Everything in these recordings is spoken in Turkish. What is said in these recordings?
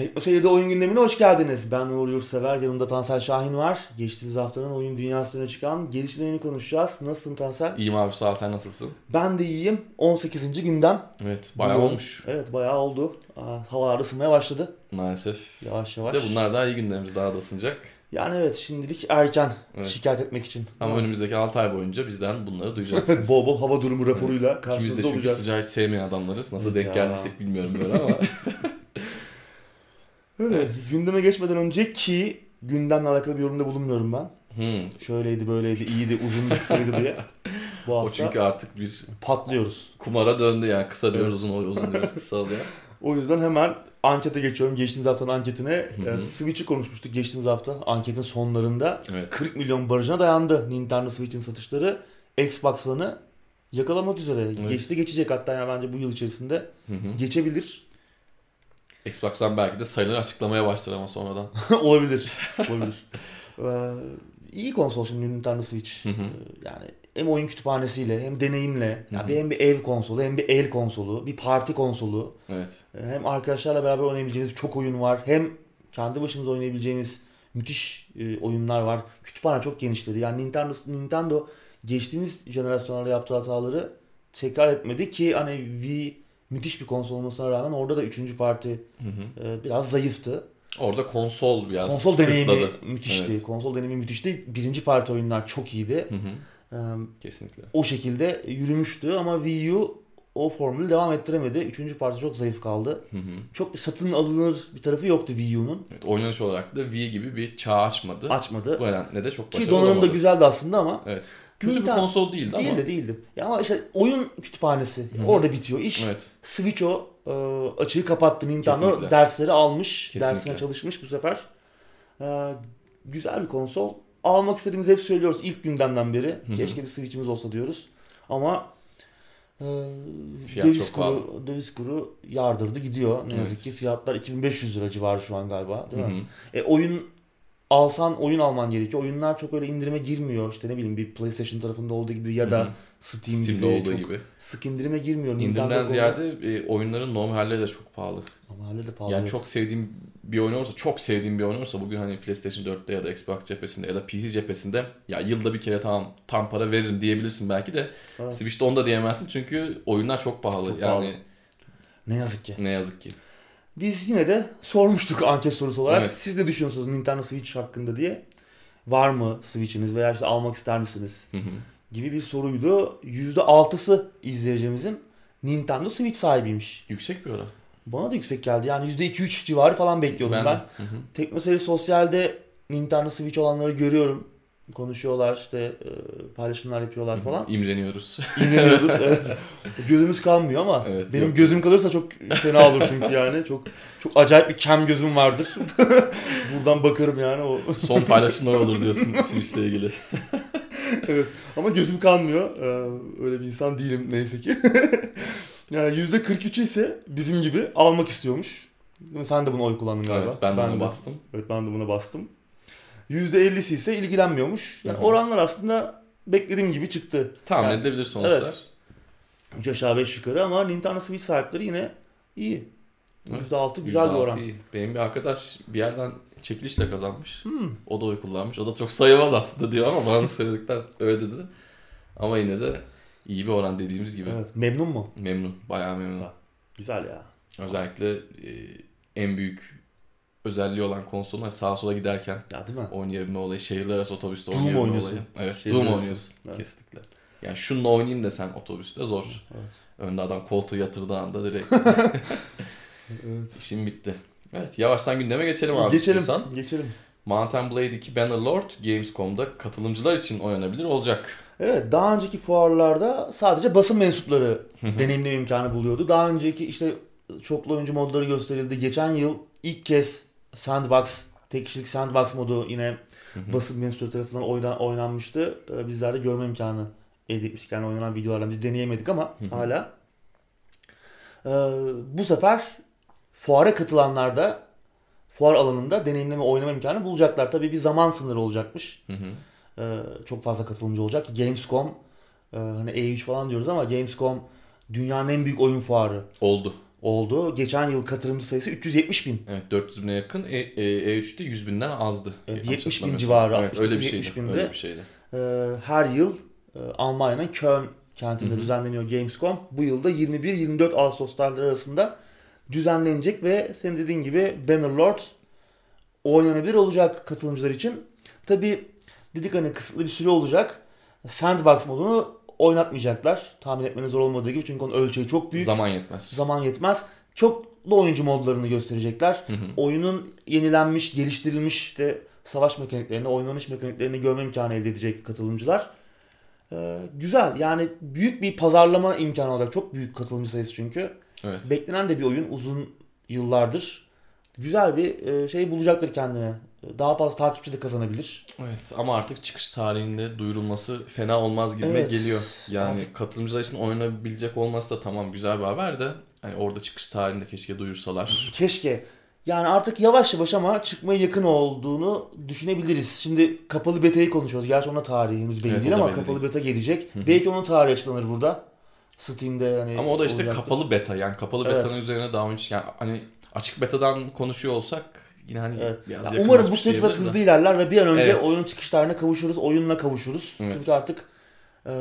Tekno Seyir'de oyun gündemine hoş geldiniz. Ben Uğur Yurtsever, yanımda Tansel Şahin var. Geçtiğimiz haftanın oyun dünyasına çıkan gelişmelerini konuşacağız. Nasılsın Tansel? İyiyim abi sağ ol sen nasılsın? Ben de iyiyim. 18. gündem. Evet bayağı Bu- olmuş Evet bayağı oldu. Havalar ısınmaya başladı. maalesef. Yavaş yavaş. de bunlar daha iyi günlerimiz daha da ısınacak. Yani evet şimdilik erken Evet. şikayet etmek için. Ama önümüzdeki 6 ay boyunca bizden bunları duyacaksınız. bol bol hava durumu raporuyla Evet. İkimiz de karşınızda çünkü olacağız. sıcağı sevmeyen adamlarız. Nasıl Evet denk ya. geldiysek bilmiyorum böyle ama. Evet. Gündeme geçmeden önce ki gündemle alakalı bir yorumda bulunmuyorum ben. hmm. Şöyleydi böyleydi iyiydi uzun kısaydı diye. Bu O hafta çünkü artık bir patlıyoruz. kumara döndü yani. Kısa diyoruz uzun, uzun diyoruz kısa oluyor. O yüzden hemen ankete geçiyorum. Geçtiğimiz haftanın anketine. Ee, Switch'i konuşmuştuk geçtiğimiz hafta. Anketin sonlarında Evet. 40 milyon barajına dayandı Nintendo Switch'in satışları. Xbox One'ı yakalamak üzere. Evet. Geçti geçecek hatta yani bence bu yıl içerisinde geçebilir. Xbox'tan belki de sayıları açıklamaya başlar ama sonradan. olabilir. Olabilir. Ee, iyi konsol şimdi Nintendo Switch. Hı hı. Ee, Yani hem oyun kütüphanesiyle hem deneyimle yani bir hem bir ev konsolu hem bir el konsolu, bir parti konsolu. Evet. Ee, Hem arkadaşlarla beraber oynayabileceğiniz çok oyun var. Hem kendi başımıza oynayabileceğimiz müthiş e, oyunlar var. Kütüphane çok genişledi. Yani Nintendo Nintendo geçtiğimiz jenerasyonlarda yaptığı hataları tekrar etmedi ki hani Wii müthiş bir konsol olmasına rağmen orada da üçüncü parti Hı hı. e, biraz zayıftı. Orada konsol biraz konsol deneyimi sırtladı. müthişti. Evet. Konsol deneyimi müthişti. Birinci parti oyunlar çok iyiydi. Hı hı. Kesinlikle. o şekilde yürümüştü ama Wii U o formülü devam ettiremedi. Üçüncü parti çok zayıf kaldı. Hı hı. Çok bir satın alınır bir tarafı yoktu Wii U'nun. Evet, oynanış olarak da Wii gibi bir çağ açmadı. Açmadı. Bu nedenle de çok Ki başarılı donanım da güzeldi aslında ama Evet. Kötü bir konsol değildi ama. değildi değildi. Ya ama işte oyun kütüphanesi Hı hı. orada bitiyor iş. Evet. Switch o e, açığı kapattı. Nintendo Kesinlikle. dersleri almış. Kesinlikle. Dersine çalışmış bu sefer. E, güzel bir konsol. Almak istediğimizi hep söylüyoruz ilk gündemden beri. hı. Keşke bir Switch'imiz olsa diyoruz. Ama e, Fiyat döviz kuru, döviz kuru yardırdı gidiyor. Ne yazık Evet. ki fiyatlar 2500 lira civarı şu an galiba değil Hı mi? hı. E, oyun alsan oyun alman gerekiyor. Oyunlar çok öyle indirime girmiyor. İşte ne bileyim bir PlayStation tarafında olduğu gibi ya da hı. Steam Steam'de gibi olduğu çok gibi. sık indirime girmiyor. İndirimden ziyade e, oyunların normal halleri de çok pahalı. Normalde de pahalı. Yani çok sevdiğim bir oyun olursa, çok sevdiğim bir oyun olursa bugün hani PlayStation 4'te ya da Xbox cephesinde ya da PC cephesinde ya yılda bir kere tamam tam para veririm diyebilirsin belki de Evet. Switch'te onu da diyemezsin çünkü oyunlar çok pahalı. Çok yani pahalı. Ne yazık ki. ne yazık ki. Biz yine de sormuştuk anket sorusu olarak. Evet. Siz ne düşünüyorsunuz Nintendo Switch hakkında diye? Var mı Switch'iniz veya işte almak ister misiniz? Hı hı. Gibi bir soruydu. %6'sı izleyicimizin Nintendo Switch sahibiymiş. Yüksek bir oran. Bana da yüksek geldi. Yani %2-3 civarı falan bekliyordum ben. hı. Teknoseyir Sosyal'de Nintendo Switch olanları görüyorum. Konuşuyorlar işte e, paylaşımlar yapıyorlar falan. İmreniyoruz. İnanıyoruz evet. Gözümüz kalmıyor ama Evet, benim yok. gözüm kalırsa çok fena olur çünkü yani. Çok çok acayip bir kem gözüm vardır. Buradan bakarım yani o. Son paylaşımlar olur diyorsun Switch'le ilgili. evet. Ama gözüm kalmıyor. Ee, öyle bir insan değilim neyse ki. yani %43'ü ise bizim gibi almak istiyormuş. Sen de buna oy kullandın galiba. Evet ben de ona bastım. Evet ben de buna bastım. %50'si ise ilgilenmiyormuş. Yani Hı hı. oranlar aslında beklediğim gibi çıktı. Tahmin Yani edilebilir sonuçlar. Evet. 3 aşağı 5 yukarı ama Nintendo Switch sahipleri yine iyi. Evet. %6 güzel bir %6 oran. iyi. Benim bir arkadaş bir yerden çekilişle kazanmış. Hmm. O da oy kullanmış. O da çok sayılmaz aslında diyor ama bana söyledikten öyle dedi. Ama yine de iyi bir oran dediğimiz gibi. Evet. Memnun mu? Memnun. Bayağı memnun. Güzel. Güzel ya. Özellikle e, en büyük özelliği olan konsolun hani sağa sola giderken Ya değil mi? oynayabilme olayı, şehirler arası otobüste Doom oynayabilme oynuyorsun. olayı. Evet, Şehirler Doom oynuyorsun Evet. kesinlikle. Yani şununla oynayayım desen otobüste zor. Evet. Önde adam koltuğu yatırdığı anda direkt evet. işim bitti. Evet yavaştan gündeme geçelim abi Geçelim. istiyorsan. Geçelim. Mountain Blade 2 Bannerlord Gamescom'da katılımcılar için oynanabilir olacak. Evet daha önceki fuarlarda sadece basın mensupları deneyimleme imkanı buluyordu. Daha önceki işte çoklu oyuncu modları gösterildi. Geçen yıl ilk kez Sandbox, tek kişilik Sandbox modu yine basın mensupları tarafından oynan, oynanmıştı. Ee, Bizler de görme imkanı elde etmiştik. Yani oynanan videolardan biz deneyemedik ama hala. Ee, bu sefer fuara katılanlar da fuar alanında deneyimleme oynama imkanı bulacaklar. Tabii bir zaman sınırı olacakmış. Hı hı. Ee, çok fazla katılımcı olacak. Gamescom e, hani E3 falan diyoruz ama Gamescom dünyanın en büyük oyun fuarı Oldu. Oldu. Geçen yıl katılımcı sayısı 370 bin. Evet 400 bine yakın. E, e, E3'te 100 binden azdı. Evet, Yanlış 70 bin civarı. Evet öyle bir 70 şeydi. binde. Öyle bir şeydi. Ee, her yıl e, Almanya'nın Köln kentinde Hı hı. düzenleniyor Gamescom. Bu yılda 21-24 Ağustos tarihleri arasında düzenlenecek ve senin dediğin gibi Bannerlord oynanabilir olacak katılımcılar için. Tabi dedik hani kısıtlı bir süre olacak. Sandbox modunu oynatmayacaklar. Tahmin etmeniz zor olmadığı gibi çünkü onun ölçeği çok büyük. Zaman yetmez. Zaman yetmez. Çoklu oyuncu modlarını gösterecekler. Hı hı. Oyunun yenilenmiş, geliştirilmiş işte savaş mekaniklerini, oynanış mekaniklerini görme imkanı elde edecek katılımcılar. Ee, güzel yani büyük bir pazarlama imkanı olacak. Çok büyük katılımcı sayısı çünkü. Evet. Beklenen de bir oyun uzun yıllardır. Güzel bir e, şey bulacaktır kendine. Daha fazla takipçi de kazanabilir. Evet ama artık çıkış tarihinde duyurulması fena olmaz gibi Evet. geliyor. Yani Artık- katılımcılar için oynanabilecek olması da tamam güzel bir haber de hani orada çıkış tarihinde keşke duyursalar. Keşke. Yani artık yavaş yavaş ama çıkmaya yakın olduğunu düşünebiliriz. Şimdi kapalı beta'yı konuşuyoruz. Gerçi ona tarihi henüz belli Evet, değil ama belli kapalı değil. beta gelecek. Belki onun tarihi açıklanır burada. Steam'de hani Ama o da işte olacaktır. kapalı beta yani kapalı Evet. betanın üzerine daha önce yani hani açık betadan konuşuyor olsak yine hani Evet. biraz Ya umarım bu de. hızlı ilerler ve bir an önce Evet. oyunun çıkış tarihine kavuşuruz. Oyunla kavuşuruz. Evet. Çünkü artık e,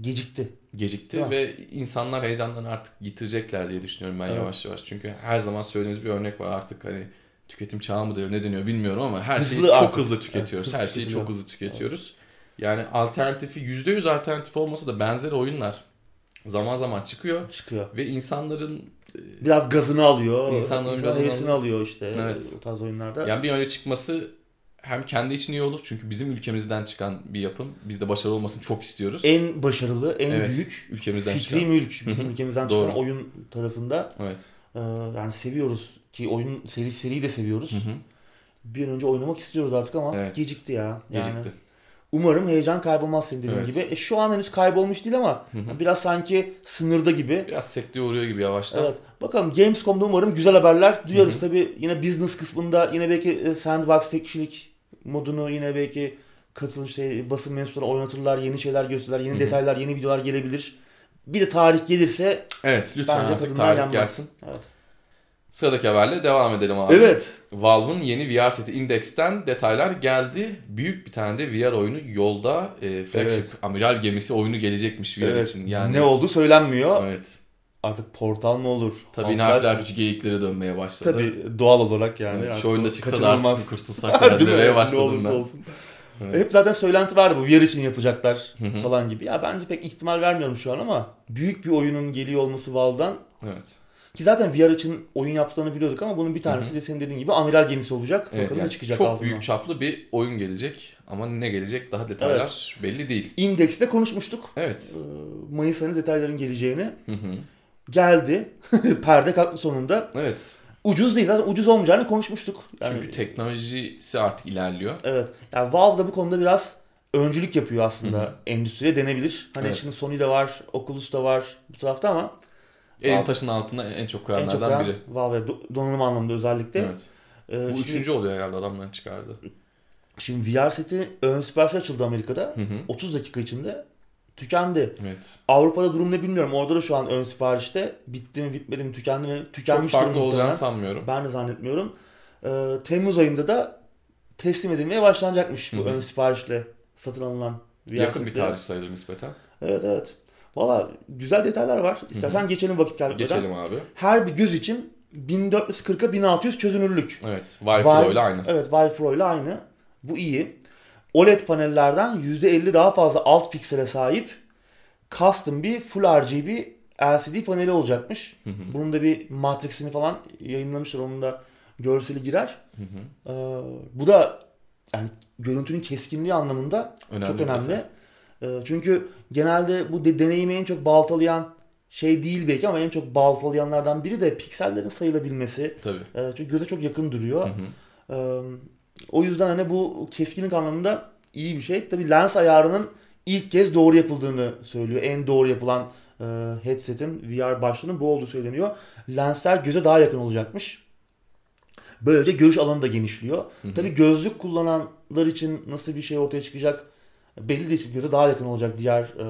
gecikti. gecikti ve insanlar heyecanlarını artık yitirecekler diye düşünüyorum ben Evet. yavaş yavaş. Çünkü her zaman söylediğiniz bir örnek var artık hani tüketim çağı mı diyor ne deniyor bilmiyorum ama her şeyi Hızlı çok artık. hızlı tüketiyoruz. Evet, hızlı her şeyi çok hızlı tüketiyoruz. Yani alternatifi %100 alternatif olmasa da benzer oyunlar zaman zaman çıkıyor Çıkıyor. ve insanların Biraz gazını alıyor. İnsanların İnsan gazını hevesini alıyor işte Evet. o tarz oyunlarda. yani bir öne çıkması hem kendi için iyi olur çünkü bizim ülkemizden çıkan bir yapım. Biz de başarılı olmasını çok istiyoruz. En başarılı, en Evet, büyük ülkemizden fikri çıkan. mülk. Bizim ülkemizden çıkan oyun tarafında. Evet. Ee, yani seviyoruz ki oyun seri seriyi de seviyoruz. Hı hı. Bir an önce oynamak istiyoruz artık ama Evet. gecikti ya. Yani Gecikti. Umarım heyecan kaybolmaz senin dediğin Evet. gibi. E, şu an henüz kaybolmuş değil ama Hı hı. biraz sanki sınırda gibi. Biraz sekteye uğruyor gibi yavaştan. Evet. Bakalım Gamescom'da umarım güzel haberler duyarız. Tabii yine business kısmında yine belki e, sandbox tek kişilik modunu yine belki katılış şey, basın mensupları oynatırlar, yeni şeyler gösterirler, yeni Hı hı. detaylar, yeni videolar gelebilir. Bir de tarih gelirse Evet lütfen artık tarih gelsin. Evet. Sıradaki haberle devam edelim abi. Evet. Valve'ın yeni VR seti Index'ten detaylar geldi. Büyük bir tane de VR oyunu yolda. E, flagship Evet. amiral gemisi oyunu gelecekmiş VR evet. için. Yani Ne oldu söylenmiyor. Evet. Artık portal mı olur? Tabii Half-Life- Half-Life 3 geyikleri dönmeye başladı. Tabii doğal olarak yani. Evet, şu oyunda çıksa da artık kurtulsak mi? demeye Ne başladım olursa ben. olsun. Evet. Hep zaten söylenti vardı bu VR için yapacaklar falan gibi. Ya bence pek ihtimal vermiyorum şu an ama büyük bir oyunun geliyor olması Valve'dan Evet. Ki zaten VR için oyun yaptıklarını biliyorduk ama bunun bir tanesi de senin dediğin gibi amiral gemisi olacak. Evet, Bakalım yani çıkacak çok altından. büyük çaplı bir oyun gelecek ama ne gelecek daha detaylar belli değil. Index'te konuşmuştuk. Evet. Ee, Mayıs ayında detayların geleceğini. Hı hı. Geldi. Perde kalktı sonunda. Evet. Ucuz değil zaten ucuz olmayacağını konuşmuştuk. Yani, Çünkü teknolojisi artık ilerliyor. Evet. Yani Valve da bu konuda biraz öncülük yapıyor aslında Hı hı. endüstriye denebilir. Hani Evet. şimdi Sony de var, Oculus da var bu tarafta ama Elin taşın altına en çok en çok koyanlardan koyan biri. Valve do- donanım anlamında özellikle. Evet. Ee, Bu şimdi, üçüncü oluyor herhalde adamların çıkardı. şimdi VR seti ön sipariş açıldı Amerika'da. Hı hı. 30 dakika içinde tükendi. Evet. Avrupa'da durum ne bilmiyorum. Orada da şu an ön siparişte. Bitti mi bitmedi mi tükendi mi? Çok Tükenmiştir farklı olacağını sanmıyorum. Ben de zannetmiyorum. Ee, Temmuz ayında da teslim edilmeye başlanacakmış bu Hı hı. ön siparişle satın alınan VR Yakın bir setleri. tarih sayılır nispeten. Evet evet. Valla güzel detaylar var. İstersen geçelim vakit kaybetmeden. Geçelim abi. Her bir göz için 1440'a 1600 çözünürlük. Evet. Pro ile aynı. Evet Pro ile aynı. Bu iyi. OLED panellerden %50 daha fazla alt piksele sahip custom bir Full RGB LCD paneli olacakmış. Hı hı. Bunun da bir matrixini falan yayınlamışlar. Onun da görseli girer. Hı hı. Ee, bu da yani görüntünün keskinliği anlamında Önemli çok önemli. Ee, çünkü genelde bu de- deneyimi en çok baltalayan şey değil belki ama en çok baltalayanlardan biri de piksellerin sayılabilmesi. Tabii. Ee, çünkü göze çok yakın duruyor. Hı hı. Ee, o yüzden hani bu keskinlik anlamında iyi bir şey. Tabii lens ayarının ilk kez doğru yapıldığını söylüyor. En doğru yapılan e, headset'in VR başlığının bu olduğu söyleniyor. Lensler göze daha yakın olacakmış. Böylece görüş alanı da genişliyor. Hı hı. Tabii gözlük kullananlar için nasıl bir şey ortaya çıkacak belli değil. Göze daha yakın olacak diğer e,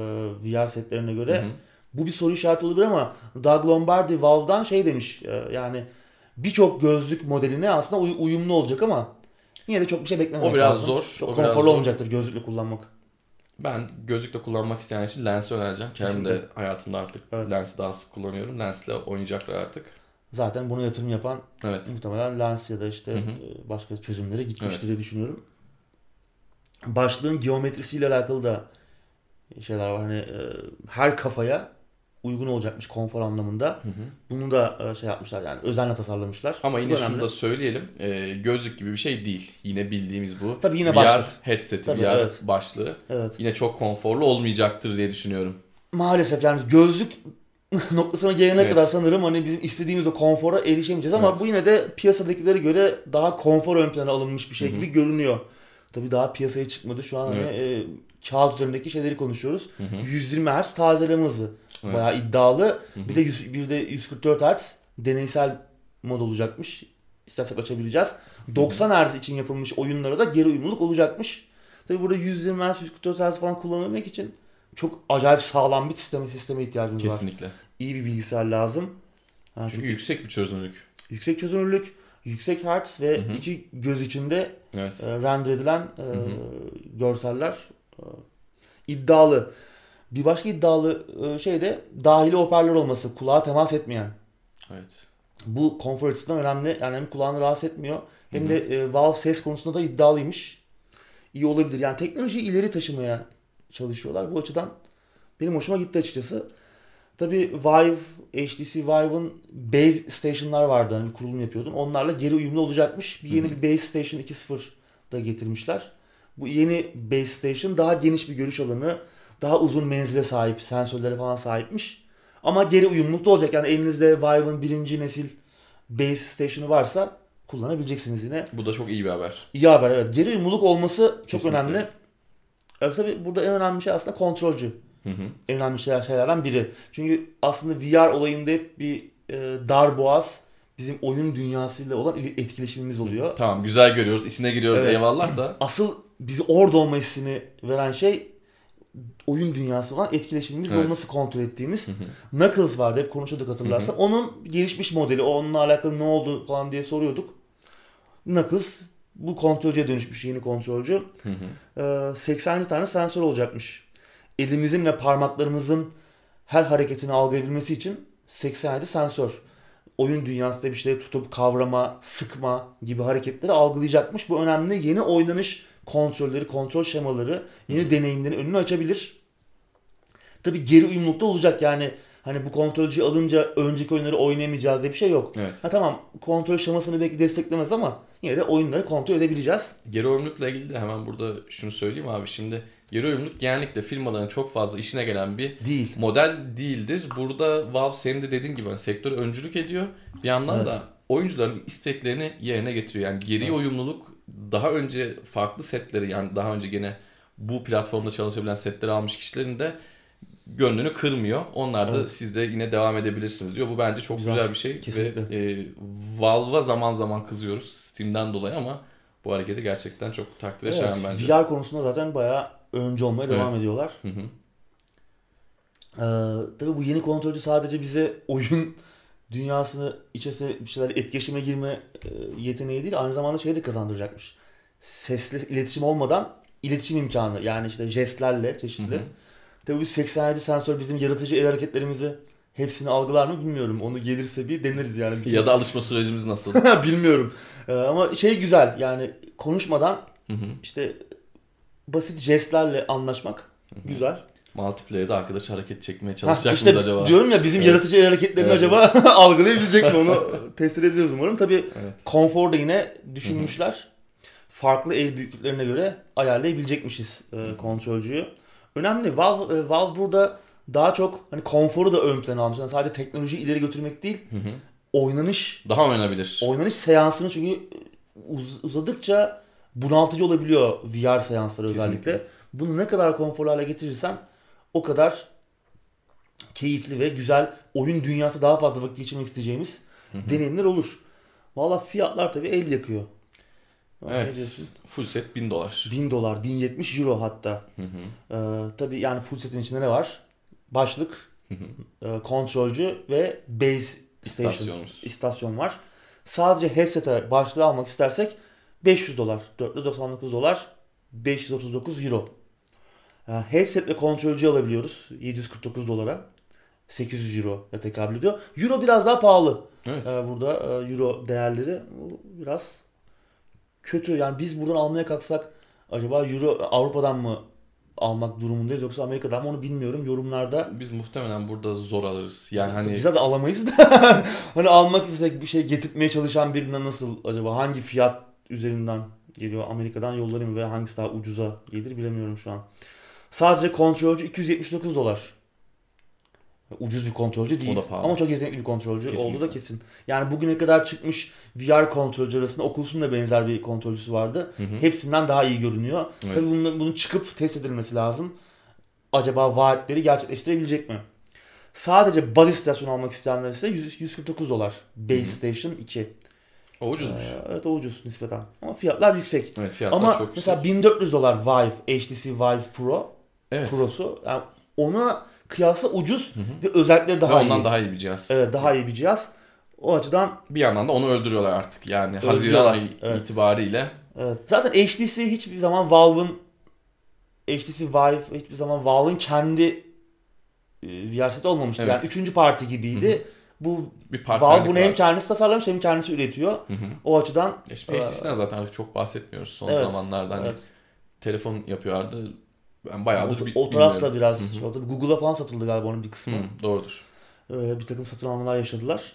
VR setlerine göre. Hı hı. Bu bir soru işareti olabilir ama Doug Lombardi Valve'dan şey demiş e, yani birçok gözlük modeline aslında uy- uyumlu olacak ama yine de çok bir şey beklememek O biraz lazım. zor, Çok o konforlu zor. olmayacaktır gözlükle kullanmak. Ben gözlükle kullanmak isteyen için lensi önereceğim. Kendim de hayatımda artık Evet. lensi daha sık kullanıyorum. Lensle oynayacaklar artık. Zaten bunu yatırım yapan Evet. muhtemelen lens ya da işte Hı hı. e, başka çözümlere gitmiştir Evet. diye düşünüyorum. Başlığın geometrisiyle alakalı da şeyler var. Hani e, her kafaya uygun olacakmış konfor anlamında. Hı hı. Bunu da e, şey yapmışlar yani özenle tasarlamışlar. Ama yine şunu da söyleyelim. e, gözlük gibi bir şey değil. Yine bildiğimiz bu. Tabii yine VR başlık. headseti, Tabii, VR evet. başlığı. Evet. Yine çok konforlu olmayacaktır diye düşünüyorum. Maalesef yani gözlük noktasına gelene Evet. kadar sanırım hani bizim istediğimiz o konfora erişemeyeceğiz ama Evet. bu yine de piyasadakilere göre daha konfor ön plana alınmış bir şey Hı hı. gibi görünüyor. Tabii daha piyasaya çıkmadı. Şu an hani, Evet. e, kağıt üzerindeki şeyleri konuşuyoruz. Hı hı. 120 Hz tazeleme hızı. Evet. Bayağı iddialı. Hı hı. Bir de 100, bir de 144 Hz deneysel mod olacakmış. İstersek açabileceğiz. 90 Hz için yapılmış oyunlara da geri uyumluluk olacakmış. Tabii burada 120 Hz, 144 Hz falan kullanabilmek için çok acayip sağlam bir sisteme sisteme ihtiyacımız var. Kesinlikle. İyi bir bilgisayar lazım. Ha, Çünkü çünkü yüksek bir çözünürlük. yüksek çözünürlük, yüksek hertz ve Hı hı. iki göz içinde Evet. e, render edilen e, hı. görseller e, iddialı. Bir başka iddialı e, şey de dahili hoparlör olması, kulağa temas etmeyen. Evet. Bu konfor açısından önemli. Yani hem kulağını rahatsız etmiyor hem Hı de e, Valve ses konusunda da iddialıymış. İyi olabilir. Yani teknolojiyi ileri taşımaya çalışıyorlar. Bu açıdan benim hoşuma gitti açıkçası. Tabii Vive, HTC Vive'ın base station'lar vardı. Hani kurulum yapıyordun. Onlarla geri uyumlu olacakmış. Bir yeni Hı hı. bir base station 2.0 da getirmişler. Bu yeni base station daha geniş bir görüş alanı, daha uzun menzile sahip, sensörlere falan sahipmiş. Ama geri uyumluluk da olacak. Yani elinizde Vive'ın birinci nesil base station'ı varsa kullanabileceksiniz yine. Bu da çok iyi bir haber. İyi haber evet. Geri uyumluluk olması çok Kesinlikle. önemli. Evet, tabii burada en önemli şey aslında kontrolcü. Hı hı. En önemli şeyler, şeylerden biri. Çünkü aslında VR olayında hep bir e, dar boğaz bizim oyun dünyasıyla olan il- etkileşimimiz oluyor. Tamam güzel görüyoruz. İçine giriyoruz Evet. eyvallah da. Asıl bizi orada olma hissini veren şey oyun dünyası olan etkileşimimiz ve Evet. onu nasıl kontrol ettiğimiz. Hı hı. Knuckles vardı hep konuşuyorduk hatırlarsan. Onun gelişmiş modeli, onunla alakalı ne oldu falan diye soruyorduk. Knuckles bu kontrolcüye dönüşmüş yeni kontrolcü. Hı hı. Ee, 80 tane sensör olacakmış. Elimizin ve parmaklarımızın her hareketini algılayabilmesi için 87 sensör. Oyun dünyasında bir şeyleri tutup kavrama, sıkma gibi hareketleri algılayacakmış. Bu önemli yeni oynanış kontrolleri, kontrol şemaları, yeni deneyimlerin önünü açabilir. Tabi geri uyumlulukta olacak yani hani bu kontrolcüyü alınca önceki oyunları oynayamayacağız diye bir şey yok. Evet. Ha tamam kontrol şemasını belki desteklemez ama yine de oyunları kontrol edebileceğiz. Geri uyumlulukla ilgili de hemen burada şunu söyleyeyim abi. Şimdi geri uyumluluk genellikle firmaların çok fazla işine gelen bir Değil. model değildir. Burada Valve senin de dediğin gibi hani sektöre öncülük ediyor. Bir yandan Evet. da oyuncuların isteklerini yerine getiriyor. Yani geri Evet. uyumluluk daha önce farklı setleri yani daha önce gene bu platformda çalışabilen setleri almış kişilerin de gönlünü kırmıyor. Onlar da Evet. siz de yine devam edebilirsiniz diyor. Bu bence çok Güzel. güzel, bir şey Kesinlikle. ve e, Valve'a zaman zaman kızıyoruz Steam'den dolayı ama bu hareketi gerçekten çok takdire Evet, şayan bence. VR konusunda zaten bayağı önce olmaya devam Evet. ediyorlar. Hı hı. Ee, tabii bu yeni kontrolcü sadece bize oyun dünyasını içerisine bir şeyler etkileşime girme e, yeteneği değil aynı zamanda şey de kazandıracakmış. Sesli iletişim olmadan iletişim imkanı yani işte jestlerle çeşitli. Hı hı. Tabii bu 87 sensör bizim yaratıcı el hareketlerimizi hepsini algılar mı bilmiyorum. Onu gelirse bir deneriz yani. Bir Ya da alışma sürecimiz nasıl? bilmiyorum. Ee, ama şey güzel yani konuşmadan Hı hı. işte basit jestlerle anlaşmak güzel. Multiplayer'da arkadaş hareket çekmeye çalışacak işte mıyız acaba? Diyorum ya bizim Evet. yaratıcı hareketlerini Evet, acaba algılayabilecek mi onu test edebiliriz umarım. Tabii Evet. konfor da yine düşünmüşler. Farklı el büyüklüklerine göre ayarlayabilecekmişiz e, kontrolcüyü. Önemli. Valve, e, Valve burada daha çok hani konforu da ön plana almış. Yani sadece teknolojiyi ileri götürmek değil, Hı hı. oynanış Daha oynanabilir. oynanış seansını çünkü uz- uzadıkça bunaltıcı olabiliyor VR seansları özellikle. Kesinlikle. Bunu ne kadar konforlu hale getirirsen o kadar keyifli ve güzel oyun dünyası daha fazla vakit geçirmek isteyeceğimiz Hı hı. deneyimler olur. Valla fiyatlar tabii el yakıyor. Evet. Full set 1000 dolar. 1000 dolar, 1070 euro hatta. Hı hı. Ee, tabii yani full setin içinde ne var? Başlık, Hı hı. e, kontrolcü ve base İstasyonumuz. istasyon var. Sadece headset'e başlığı almak istersek 500 dolar, 499 dolar, 539 euro. Headset ve kontrolcü alabiliyoruz 749 dolara. 800 euro tekabül ediyor. Euro biraz daha pahalı. Evet. Burada e, euro değerleri biraz kötü. Yani biz buradan almaya kalksak acaba euro Avrupa'dan mı almak durumundayız yoksa Amerika'dan mı onu bilmiyorum. Yorumlarda Biz muhtemelen burada zor alırız. Yani hani biz de alamayız da hani almak istesek bir şey getirtmeye çalışan birine nasıl acaba hangi fiyat üzerinden geliyor Amerika'dan yollarım ve hangisi daha ucuza gelir bilemiyorum şu an. Sadece kontrolcü 279 dolar. Ucuz bir kontrolcü değil. Ama çok yetenekli bir kontrolcü Kesinlikle. olduğu da kesin. Yani bugüne kadar çıkmış VR kontrolcü arasında Oculus'un da benzer bir kontrolcüsü vardı. Hı hı. Hepsinden daha iyi görünüyor. Evet. Tabii bunun, bunun çıkıp test edilmesi lazım. Acaba vaatleri gerçekleştirebilecek mi? Sadece baz istasyonu almak isteyenler ise 100 149 dolar. Base Hı hı. Station 2. o ucuzmuş. Ee, evet o ucuz nispeten. Ama fiyatlar yüksek. evet fiyatlar Ama çok mesela yüksek. 1400 dolar Vive, HTC Vive Pro, Evet. Pro'su. Yani ona kıyasla ucuz Hı hı. ve özellikleri daha Ve ondan iyi. daha iyi bir cihaz. Evet daha iyi bir cihaz. O açıdan Bir yandan da onu öldürüyorlar artık. Yani Haziran evet. itibariyle evet. Zaten HTC hiçbir zaman Valve'ın HTC Vive hiçbir zaman Valve'ın kendi e, VR seti olmamıştı. Evet. Yani üçüncü parti gibiydi. Hı hı. Bu bir Valve bunu hem var. kendisi tasarlamış hem kendisi üretiyor. Hı hı. O açıdan Ee, HTC'den zaten artık çok bahsetmiyoruz son Evet, zamanlarda. Hani evet. telefon yapıyorlardı. Ben bayağıdır o, bi- o taraf da biraz şey oldu. Google'a falan satıldı galiba onun bir kısmı. Hı, doğrudur. Ee, bir takım satın almalar yaşadılar.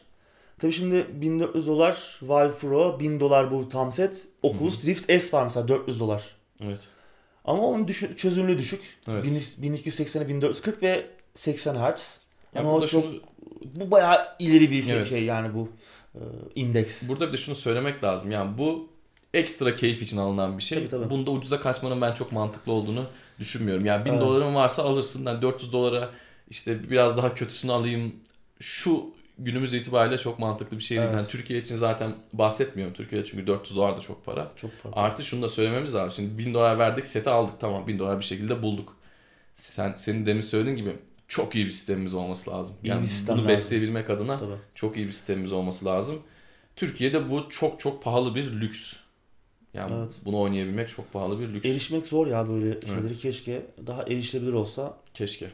Tabii şimdi 1400 dolar Vive Pro, 1000 dolar bu tam set. Oculus Rift S var mesela 400 dolar. Evet. Ama onun düşü- çözünürlüğü düşük. Evet. 1280'e 1440 ve 80 Hz. Ya Ama o çok şunu bu bayağı ileri bir şey, Evet. şey yani bu e, indeks. burada bir de şunu söylemek lazım. Yani bu ekstra keyif için alınan bir şey. Tabii, tabii. Bunda ucuza kaçmanın ben çok mantıklı olduğunu düşünmüyorum. Yani 1000 Evet. doların varsa alırsın. Yani 400 dolara işte biraz daha kötüsünü alayım. Şu günümüz itibariyle çok mantıklı bir şey değil. Evet. Yani Türkiye için zaten bahsetmiyorum. Türkiye'de çünkü 400 dolar da çok para. Çok fazla. Artı şunu da söylememiz lazım. Şimdi 1000 dolar verdik seti aldık tamam 1000 dolar bir şekilde bulduk. Sen senin demin söylediğin gibi çok iyi bir sistemimiz olması lazım. İyi Yani bunu lazım. besleyebilmek adına Tabii. çok iyi bir sistemimiz olması lazım. Türkiye'de bu çok çok pahalı bir lüks. Yani Evet. bunu oynayabilmek çok pahalı bir lüks. Erişmek zor ya böyle şeyleri. Evet. Keşke daha erişilebilir olsa. Keşke.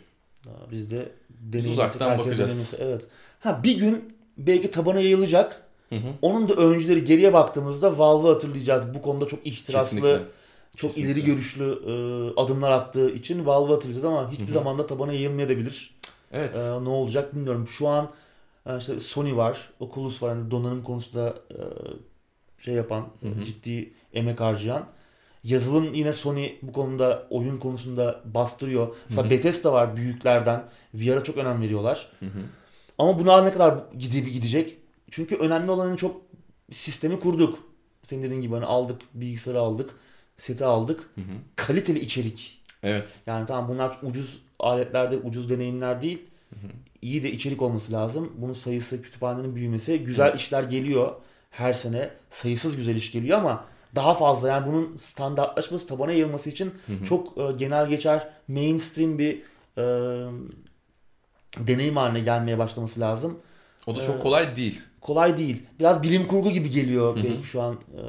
Biz de deneyimlesek, uzaktan bakacağız. deneyimlese. Evet. Ha bir gün belki tabana yayılacak. Hı hı. Onun da öncüleri geriye baktığımızda Valve'ı hatırlayacağız. Bu konuda çok ihtiraslı, Kesinlikle. Çok Kesinlikle. ileri görüşlü e, adımlar attığı için Valve'ı hatırlayacağız ama hiçbir zaman da tabana yayılmayabilir. Evet. E, ne olacak bilmiyorum. Şu an e, işte Sony var, Oculus var. Yani donanım konusunda e, şey yapan, Hı hı. ciddi emek harcayan. Yazılım yine Sony bu konuda oyun konusunda bastırıyor. Mesela Hı hı. Bethesda var büyüklerden. VR'a çok önem veriyorlar. Hı hı. Ama buna ne kadar gidip gidecek? Çünkü önemli olanın çok sistemi kurduk. Senin dediğin gibi hani aldık, bilgisayarı aldık, seti aldık. Hı hı. Kaliteli içerik. Evet. Yani tamam bunlar ucuz aletlerde ucuz deneyimler değil. Hı hı. İyi de içerik olması lazım. Bunun sayısı, kütüphanenin büyümesi. Güzel Evet. işler geliyor. Her sene sayısız güzel iş geliyor ama daha fazla yani bunun standartlaşması, tabana yayılması için Hı hı. çok e, genel geçer, mainstream bir e, deneyim haline gelmeye başlaması lazım. O da Ee, çok kolay değil. kolay değil. Biraz bilim kurgu gibi geliyor Hı hı. belki şu an. Ee,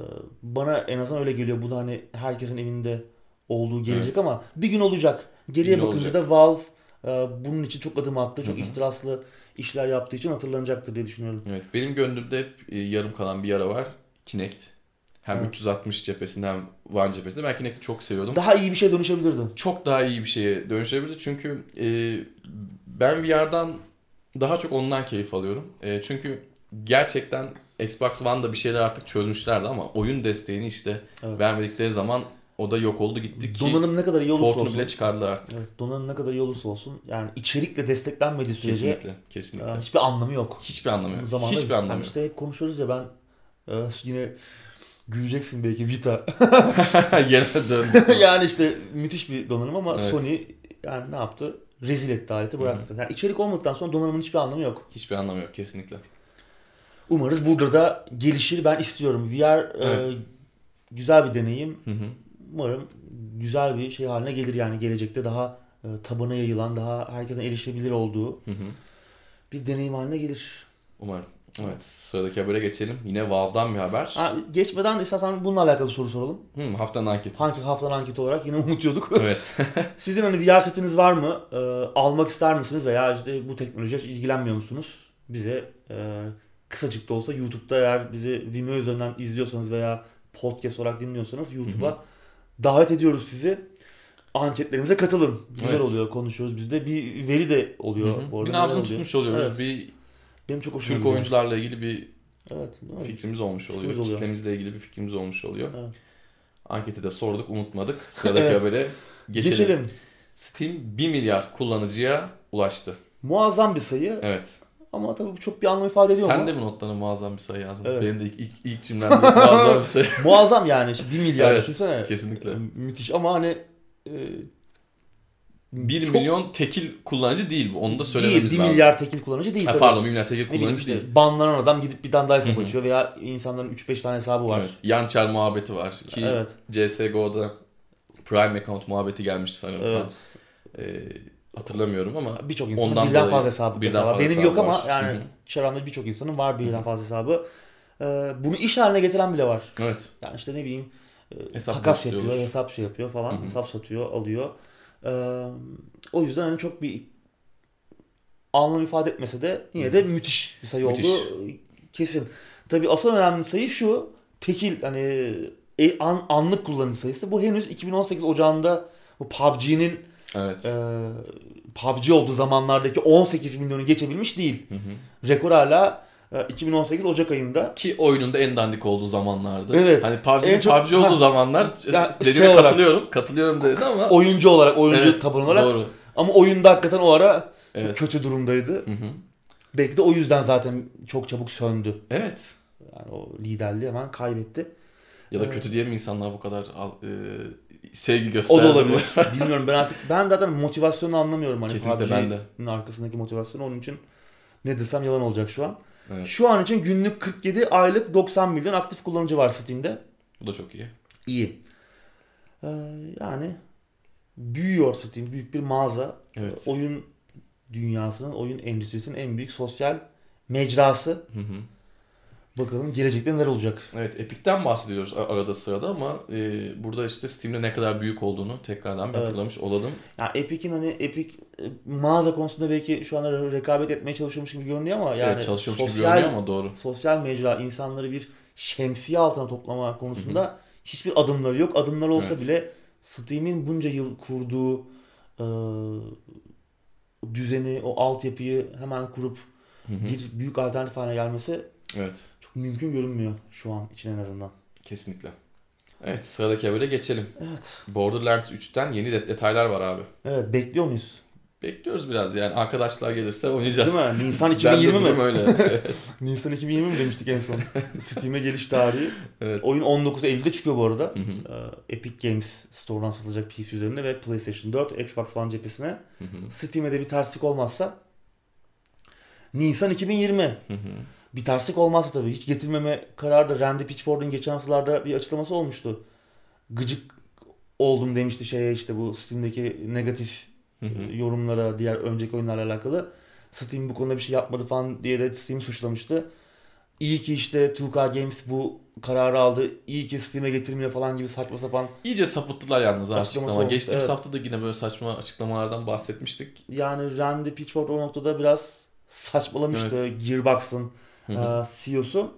Bana en azından öyle geliyor. Bu da hani herkesin evinde olduğu gelecek Evet. ama bir gün olacak. Geriye gün bakınca olacak. da Valve e, bunun için çok adım attı. Çok Hı hı. ihtiraslı işler yaptığı için hatırlanacaktır diye düşünüyorum. Evet. Benim gönlümde hep e, yarım kalan bir yara var. Kinect. Hem Evet. 360 cephesinde hem One cephesinde. Ben Kinect'i çok seviyordum. Daha iyi bir şey dönüşebilirdi. çok daha iyi bir şeye dönüşebilir. Çünkü e, ben VR'dan daha çok ondan keyif alıyorum. E, çünkü gerçekten Xbox One'da bir şeyler artık çözmüşlerdi ama oyun desteğini işte Evet. vermedikleri zaman o da yok oldu gitti ki Donanım ne kadar iyi olursa olsun. bile çıkardılar artık. Evet, donanım ne kadar iyi olursa olsun. Yani içerikle desteklenmediği sürece Kesinlikle. Kesinlikle. hiçbir anlamı yok. Hiçbir anlamı yok. Zamanında- Hiçbir anlamı yok. işte hep konuşuyoruz ya ben e, yine güleceksin belki Vita. Yine döndü. yani işte müthiş bir donanım ama Evet. Sony yani ne yaptı? Rezil etti aleti bıraktı. Yani içerik olmadıktan sonra donanımın hiçbir anlamı yok. Hiçbir anlamı yok kesinlikle. Umarız burada da gelişir. Ben istiyorum. VR e, Evet. güzel bir deneyim. Hı hı. Umarım güzel bir şey haline gelir yani gelecekte daha e, tabana yayılan, daha herkesin erişebilir olduğu Hı hı. bir deneyim haline gelir. Umarım. Evet sıradaki habere geçelim. Yine Valve'dan bir haber. Ha, geçmeden istersen bununla alakalı soru soralım. Hı, haftanın anketi. Hangi haftanın anketi olarak yine unutuyorduk. Evet. Sizin hani VR setiniz var mı? Ee, almak ister misiniz veya işte bu teknolojiye ilgilenmiyor musunuz? Bize e, kısacık da olsa YouTube'da eğer bizi Vimeo üzerinden izliyorsanız veya podcast olarak dinliyorsanız YouTube'a davet ediyoruz sizi. Anketlerimize katılın. Güzel Evet. oluyor, konuşuyoruz biz de. Bir veri de oluyor Hı hı. bu arada. Bir nabzını tutmuş oluyoruz. Evet. Bir Benim çok hoşuma Türk gidiyor. oyuncularla ilgili bir Evet. fikrimiz olmuş oluyor. Fikrimiz oluyor. Kitlemizle ilgili bir fikrimiz olmuş oluyor. Evet. Anketi de sorduk, unutmadık. Sıradaki Evet. habere geçelim. Geçelim. Steam 1 milyar kullanıcıya ulaştı. Muazzam bir sayı Evet. ama tabii bu çok bir anlam ifade ediyor Sen mu? de mi notlarına muazzam bir sayı yazdın? Evet. Benim de ilk, ilk, ilk cümlemde muazzam bir sayı. Muazzam yani. İşte 1 milyar Evet, düşünsene. Kesinlikle. Müthiş ama hani e, 1 çok- milyon tekil kullanıcı değil bu. Onu da değil, söylememiz 1 lazım. milyar tekil kullanıcı değil Ha, tabii. pardon 1 milyar tekil kullanıcı işte değil. banlanan adam gidip bir tane daha hesap açıyor veya insanların 3-5 tane hesabı var. Evet. Yançer muhabbeti var ki Evet. CSGO'da Prime account muhabbeti gelmiş sanırım. Evet. Ee, hatırlamıyorum ama Birçok insanın Ondan birden fazla hesabı birden fazla Benim hesabı yok ama var. yani Hı hı. çevremde birçok insanın var birden fazla hesabı. Ee, bunu iş haline getiren bile var. evet. Yani işte ne bileyim e, Hesap takas yapıyor, hesap şey yapıyor falan. Hesap satıyor, alıyor. Ee, o yüzden hani çok bir anlam ifade etmese de yine de müthiş bir sayı Müthiş. oldu. Kesin. Tabii asıl önemli sayı şu. Tekil hani e, an, anlık kullanıcı sayısı. Bu henüz 2018 Ocağı'nda bu PUBG'nin Evet. e, PUBG olduğu zamanlardaki 18 milyonu geçebilmiş değil. Hı hı. Rekor hala 2018 Ocak ayında. Ki oyunun da en dandik olduğu zamanlardı. Evet. Hani En çok- PUBG olduğu zamanlar Ya dediğine şey olarak- katılıyorum. Katılıyorum dedi ama Oyuncu olarak, oyuncu Evet, taban olarak. doğru. Ama oyunda hakikaten o ara Evet. kötü durumdaydı. Hı hı. Belki de o yüzden zaten çok çabuk söndü. Evet. Yani o liderliği hemen kaybetti. Ya da Evet. kötü diye mi insanlar bu kadar e, sevgi O gösterdi? da olabilir. Bilmiyorum ben artık ben zaten motivasyonu anlamıyorum hani Kesinlikle ben de. Arkasındaki motivasyonu onun için ne desem yalan olacak şu an. Evet. Şu an için günlük 47 aylık 90 milyon aktif kullanıcı var Steam'de. Bu da çok iyi. İyi. Ee, yani büyüyor Steam. Büyük bir mağaza. Evet. Oyun dünyasının, oyun endüstrisinin en büyük sosyal mecrası. Hı hı. Bakalım gelecekte neler olacak. Evet Epic'ten bahsediyoruz arada sırada ama e, burada işte Steam'de ne kadar büyük olduğunu tekrardan bir Evet. hatırlamış olalım. Yani Epic'in hani Epic e, mağaza konusunda belki şu anda rekabet etmeye çalışıyormuş gibi görünüyor ama yani evet çalışıyormuş gibi sosyal, görünüyor ama doğru. sosyal mecra insanları bir şemsiye altına toplama konusunda hiçbir adımları yok. Adımlar olsa Evet. bile Steam'in bunca yıl kurduğu e, düzeni, o altyapıyı hemen kurup Hı hı. bir büyük alternatif haline gelmesi Evet çok mümkün görünmüyor şu an için en azından. kesinlikle. Evet sıradaki habere geçelim. Evet. Borderlands 3'ten yeni de- detaylar var abi. Evet bekliyor muyuz? Bekliyoruz biraz yani arkadaşlar gelirse oynayacağız. Değil mi? Nisan Ben de 2020 mi? öyle. Nisan 2020 mi demiştik en son? Steam'e geliş tarihi. evet. Oyun 19 Eylül'de çıkıyor bu arada. Hı hı. Ee, Epic Games Store'dan satılacak PC üzerinde ve PlayStation 4, Xbox One cephesine. Hı hı. Steam'e de bir terslik olmazsa Nisan 2020. Hı hı. Bir terslik olmazsa tabii. Hiç getirmeme kararı da Randy Pitchford'un geçen haftalarda bir açıklaması olmuştu. Gıcık oldum demişti şeye işte bu Steam'deki negatif Hı hı. yorumlara diğer önceki oyunlarla alakalı. Steam bu konuda bir şey yapmadı falan diye de Steam suçlamıştı. İyi ki işte 2K Games bu kararı aldı. İyi ki Steam'e getirmiyor falan gibi saçma sapan. İyice sapıttılar yalnız açıklama. olmuş, Geçtiğimiz evet. hafta da yine böyle saçma açıklamalardan bahsetmiştik. Yani Randy Pitchford o noktada biraz saçmalamıştı. Evet. Gearbox'ın. E, CEO'su.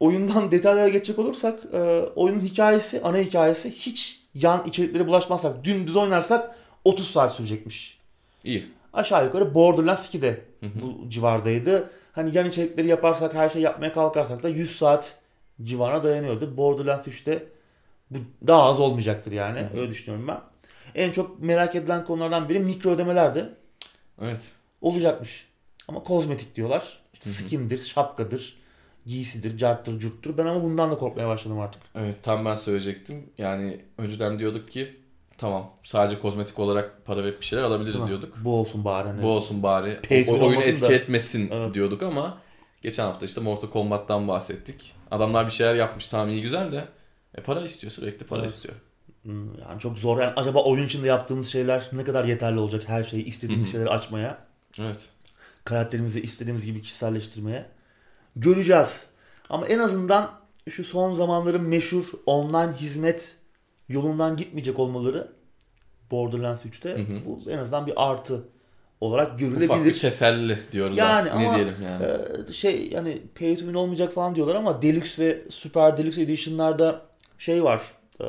Oyundan detaylara geçecek olursak e, oyunun hikayesi, ana hikayesi hiç yan içeriklere bulaşmazsak, dümdüz oynarsak 30 saat sürecekmiş. İyi. Aşağı yukarı Borderlands 2'de Hı hı. bu civardaydı. Hani yan içerikleri yaparsak, her şey yapmaya kalkarsak da 100 saat civarına dayanıyordu. Borderlands 3'te bu daha az olmayacaktır yani. Hı hı. Öyle düşünüyorum ben. En çok merak edilen konulardan biri mikro ödemelerdi. Evet. Olacakmış. Ama kozmetik diyorlar. İşte skindir, şapkadır, giysidir, carttır, curttur. Ben ama bundan da korkmaya başladım artık. Evet tam ben söyleyecektim. Yani önceden diyorduk ki tamam sadece kozmetik olarak para verip bir şeyler alabiliriz mi? diyorduk. Bu olsun bari. Hani. Bu olsun bari. O, oyunu etki da. etmesin Evet. diyorduk ama geçen hafta işte Mortal Kombat'tan bahsettik. Adamlar bir şeyler yapmış tamam iyi güzel de e, para istiyor sürekli para Evet. istiyor. Hmm, Yani çok zor. Yani acaba oyun içinde yaptığımız şeyler ne kadar yeterli olacak her şeyi istediğimiz şeyleri açmaya, Evet. Karakterimizi istediğimiz gibi kişiselleştirmeye göreceğiz. Ama en azından şu son zamanların meşhur online hizmet yolundan gitmeyecek olmaları Borderlands 3'te Hı hı. bu en azından bir artı olarak Ufak bir görülebilir. keselli diyoruz Yani artık. Ne ama, diyelim yani. Ee, şey yani pay to win olmayacak falan diyorlar ama Deluxe ve Super Deluxe Edition'larda şey var. e,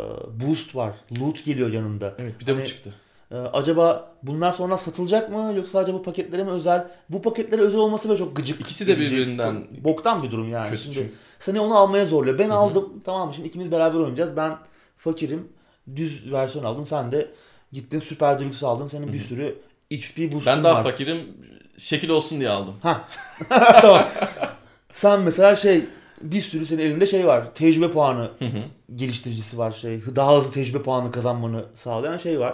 Boost var. Loot geliyor yanında. evet bir de hani- bu çıktı. Ee, acaba bunlar sonra satılacak mı yoksa sadece bu paketlere mi özel? Bu paketlere özel olması da çok gıcık. İkisi de edici. birbirinden Çok boktan bir durum yani. Kötü Şimdi çünkü. seni onu almaya zorluyor. Ben Hı hı. aldım. Tamam mı? Şimdi ikimiz beraber oynayacağız. Ben fakirim. Düz versiyon aldım. Sen de gittin Super Deluxe aldın. Senin Hı bir sürü XP boost'un Ben daha var. fakirim. Şekil olsun diye aldım. tamam. Sen mesela şey bir sürü senin elinde şey var. Tecrübe puanı Hı hı. geliştiricisi var şey. Daha hızlı tecrübe puanı kazanmanı sağlayan şey var.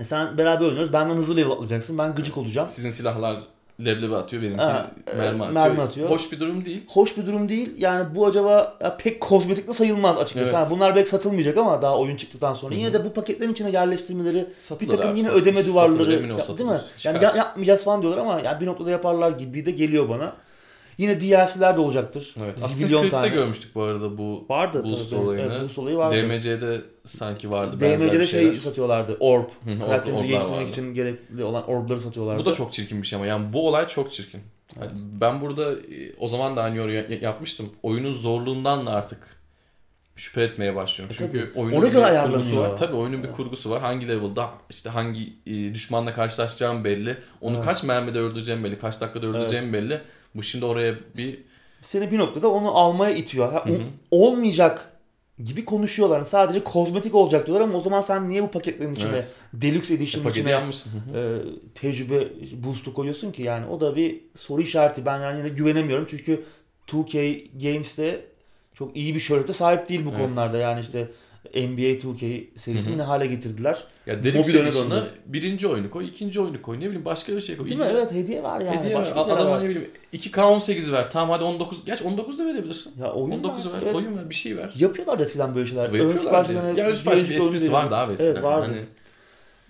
E sen beraber oynuyoruz. Benden hızlı level atlayacaksın. Ben gıcık olacağım. Sizin silahlar leblebi atıyor. Benimki Ha, e, mermi, atıyor. mermi atıyor. Hoş bir durum değil. Hoş bir durum değil. Yani bu acaba ya pek kozmetik de sayılmaz açıkçası. Evet. Ha, bunlar belki satılmayacak ama daha oyun çıktıktan sonra. Hı hı. Yine de bu paketlerin içine yerleştirmeleri bir Satılır takım abi, yine satılır. ödeme Satılır, duvarları ol ya, satılır. değil mi? Çıkar. Yani ya- yapmayacağız falan diyorlar ama yani bir noktada yaparlar gibi de geliyor bana. Yine DLC'ler de olacaktır. Evet. Assassin's Creed'de tane. görmüştük bu arada bu Vardı Boost tabii. olayını. Evet, boost olayı vardı. DMC'de sanki vardı DMC'de bir şey satıyorlardı. Orb. Orblar geliştirmek için gerekli olan orbları satıyorlardı. Bu da çok çirkin bir şey ama yani bu olay çok çirkin. Yani Ben burada e, o zaman da aynı yorumu ya- yapmıştım. Oyunun zorluğundan da artık şüphe etmeye başlıyorum. E Çünkü tabii. oyunun Ona bir göre kurgusu ayarlanıyor. var. Tabii oyunun bir kurgusu var. Hangi level'da işte hangi e, düşmanla karşılaşacağım belli. Onu Evet. kaç mermide öldüreceğim belli. Kaç dakikada öldüreceğim belli. Bu şimdi oraya bir Seni bir noktada onu almaya itiyor. Ha, Hı hı. o- olmayacak gibi konuşuyorlar. Yani sadece kozmetik olacak diyorlar ama o zaman sen niye bu paketlerin içine Evet. Deluxe e, Edition'ın paketi içine yapmışsın. E, tecrübe boost'u koyuyorsun ki yani o da bir soru işareti. Ben yani yine güvenemiyorum çünkü 2K Games'te çok iyi bir şöhrete sahip değil bu Evet. konularda. Yani işte NBA 2K serisini ne hale getirdiler. Ya Edition'a döndü. birinci oyunu koy, ikinci oyunu koy. Ne bileyim başka bir şey koy. Değil mi? Evet hediye var yani. Hediye. Başka bir Adama var. ne bileyim 2K18 ver. Tamam hadi 19. Geç 19 da verebilirsin. Ya oyun 19 var, ver. evet. Oyun ver. Bir şey ver. Yapıyorlar eskiden böyle şeyler. Ön diye. Ya Özbaş bir esprisi vardı abi eskiden. Evet vardı. Hani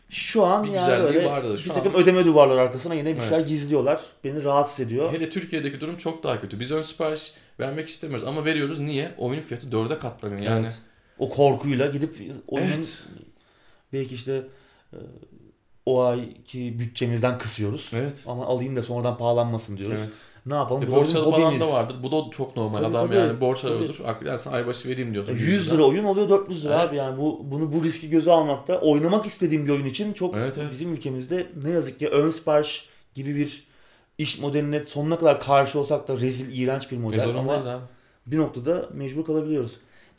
Şu an Bir yani güzelliği öyle vardı. Şu bir an- takım ödeme duvarları arkasına yine bir şeyler Evet. gizliyorlar. Beni rahatsız ediyor. hele Türkiye'deki durum çok daha kötü. Biz ön sipariş vermek istemiyoruz ama veriyoruz. Niye? Oyunun fiyatı 4'e katlanıyor. Yani Evet. O korkuyla gidip oyunun Evet. belki işte e, o ayki bütçemizden kısıyoruz. Evet. Ama alayım da sonradan pahalanmasın diyoruz. Evet. Ne yapalım? E, borç alıp alan hobimiz. da vardır. Bu da çok normal. Tabii, Adam tabii. yani borç alıyordur. Aklı yani aybaşı vereyim diyordur. E, 100 lira oyun oluyor 400 lira Evet. abi yani bu bunu bu riski göze almakta oynamak istediğim bir oyun için çok Evet, evet. bizim ülkemizde ne yazık ki ön sipariş gibi bir iş modeline sonuna kadar karşı olsak da rezil iğrenç bir E model ama zorundayız abi. bir noktada mecbur kalabiliyoruz.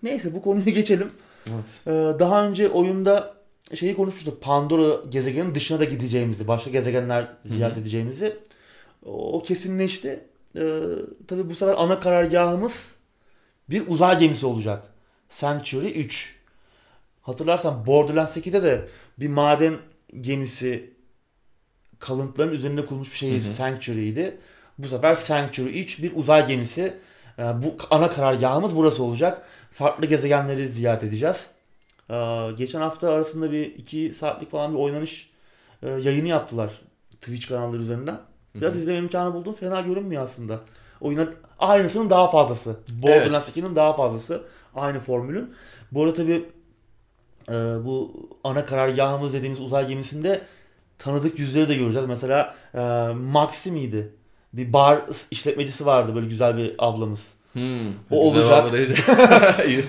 Neyse bu konuya geçelim. Evet. Ee, daha önce oyunda şeyi konuşmuştuk. Pandora gezegenin dışına da gideceğimizi, başka gezegenler ziyaret Hı hı. edeceğimizi. O kesinleşti. Ee, tabii bu sefer ana karargahımız bir uzay gemisi olacak. Sanctuary 3. Hatırlarsan Borderlands 2'de de bir maden gemisi kalıntıların üzerinde kurulmuş bir şehir. Sanctuary'ydi. Bu sefer Sanctuary 3 bir uzay gemisi. Ee, bu ana karargahımız burası olacak. Farklı gezegenleri ziyaret edeceğiz. Ee, geçen hafta arasında bir 2 saatlik falan bir oynanış e, yayını yaptılar. Twitch kanalları üzerinden. Biraz Hı hı. izleme imkanı buldum. Fena görünmüyor aslında. Oyuna aynısının daha fazlası. Borderlands Evet. 2'nin daha fazlası. Aynı formülün. Bu arada tabii e, bu ana karargahımız dediğimiz uzay gemisinde tanıdık yüzleri de göreceğiz. Mesela e, Maxi miydi? Bir bar işletmecisi vardı böyle güzel bir ablamız. Hmm. O olacak.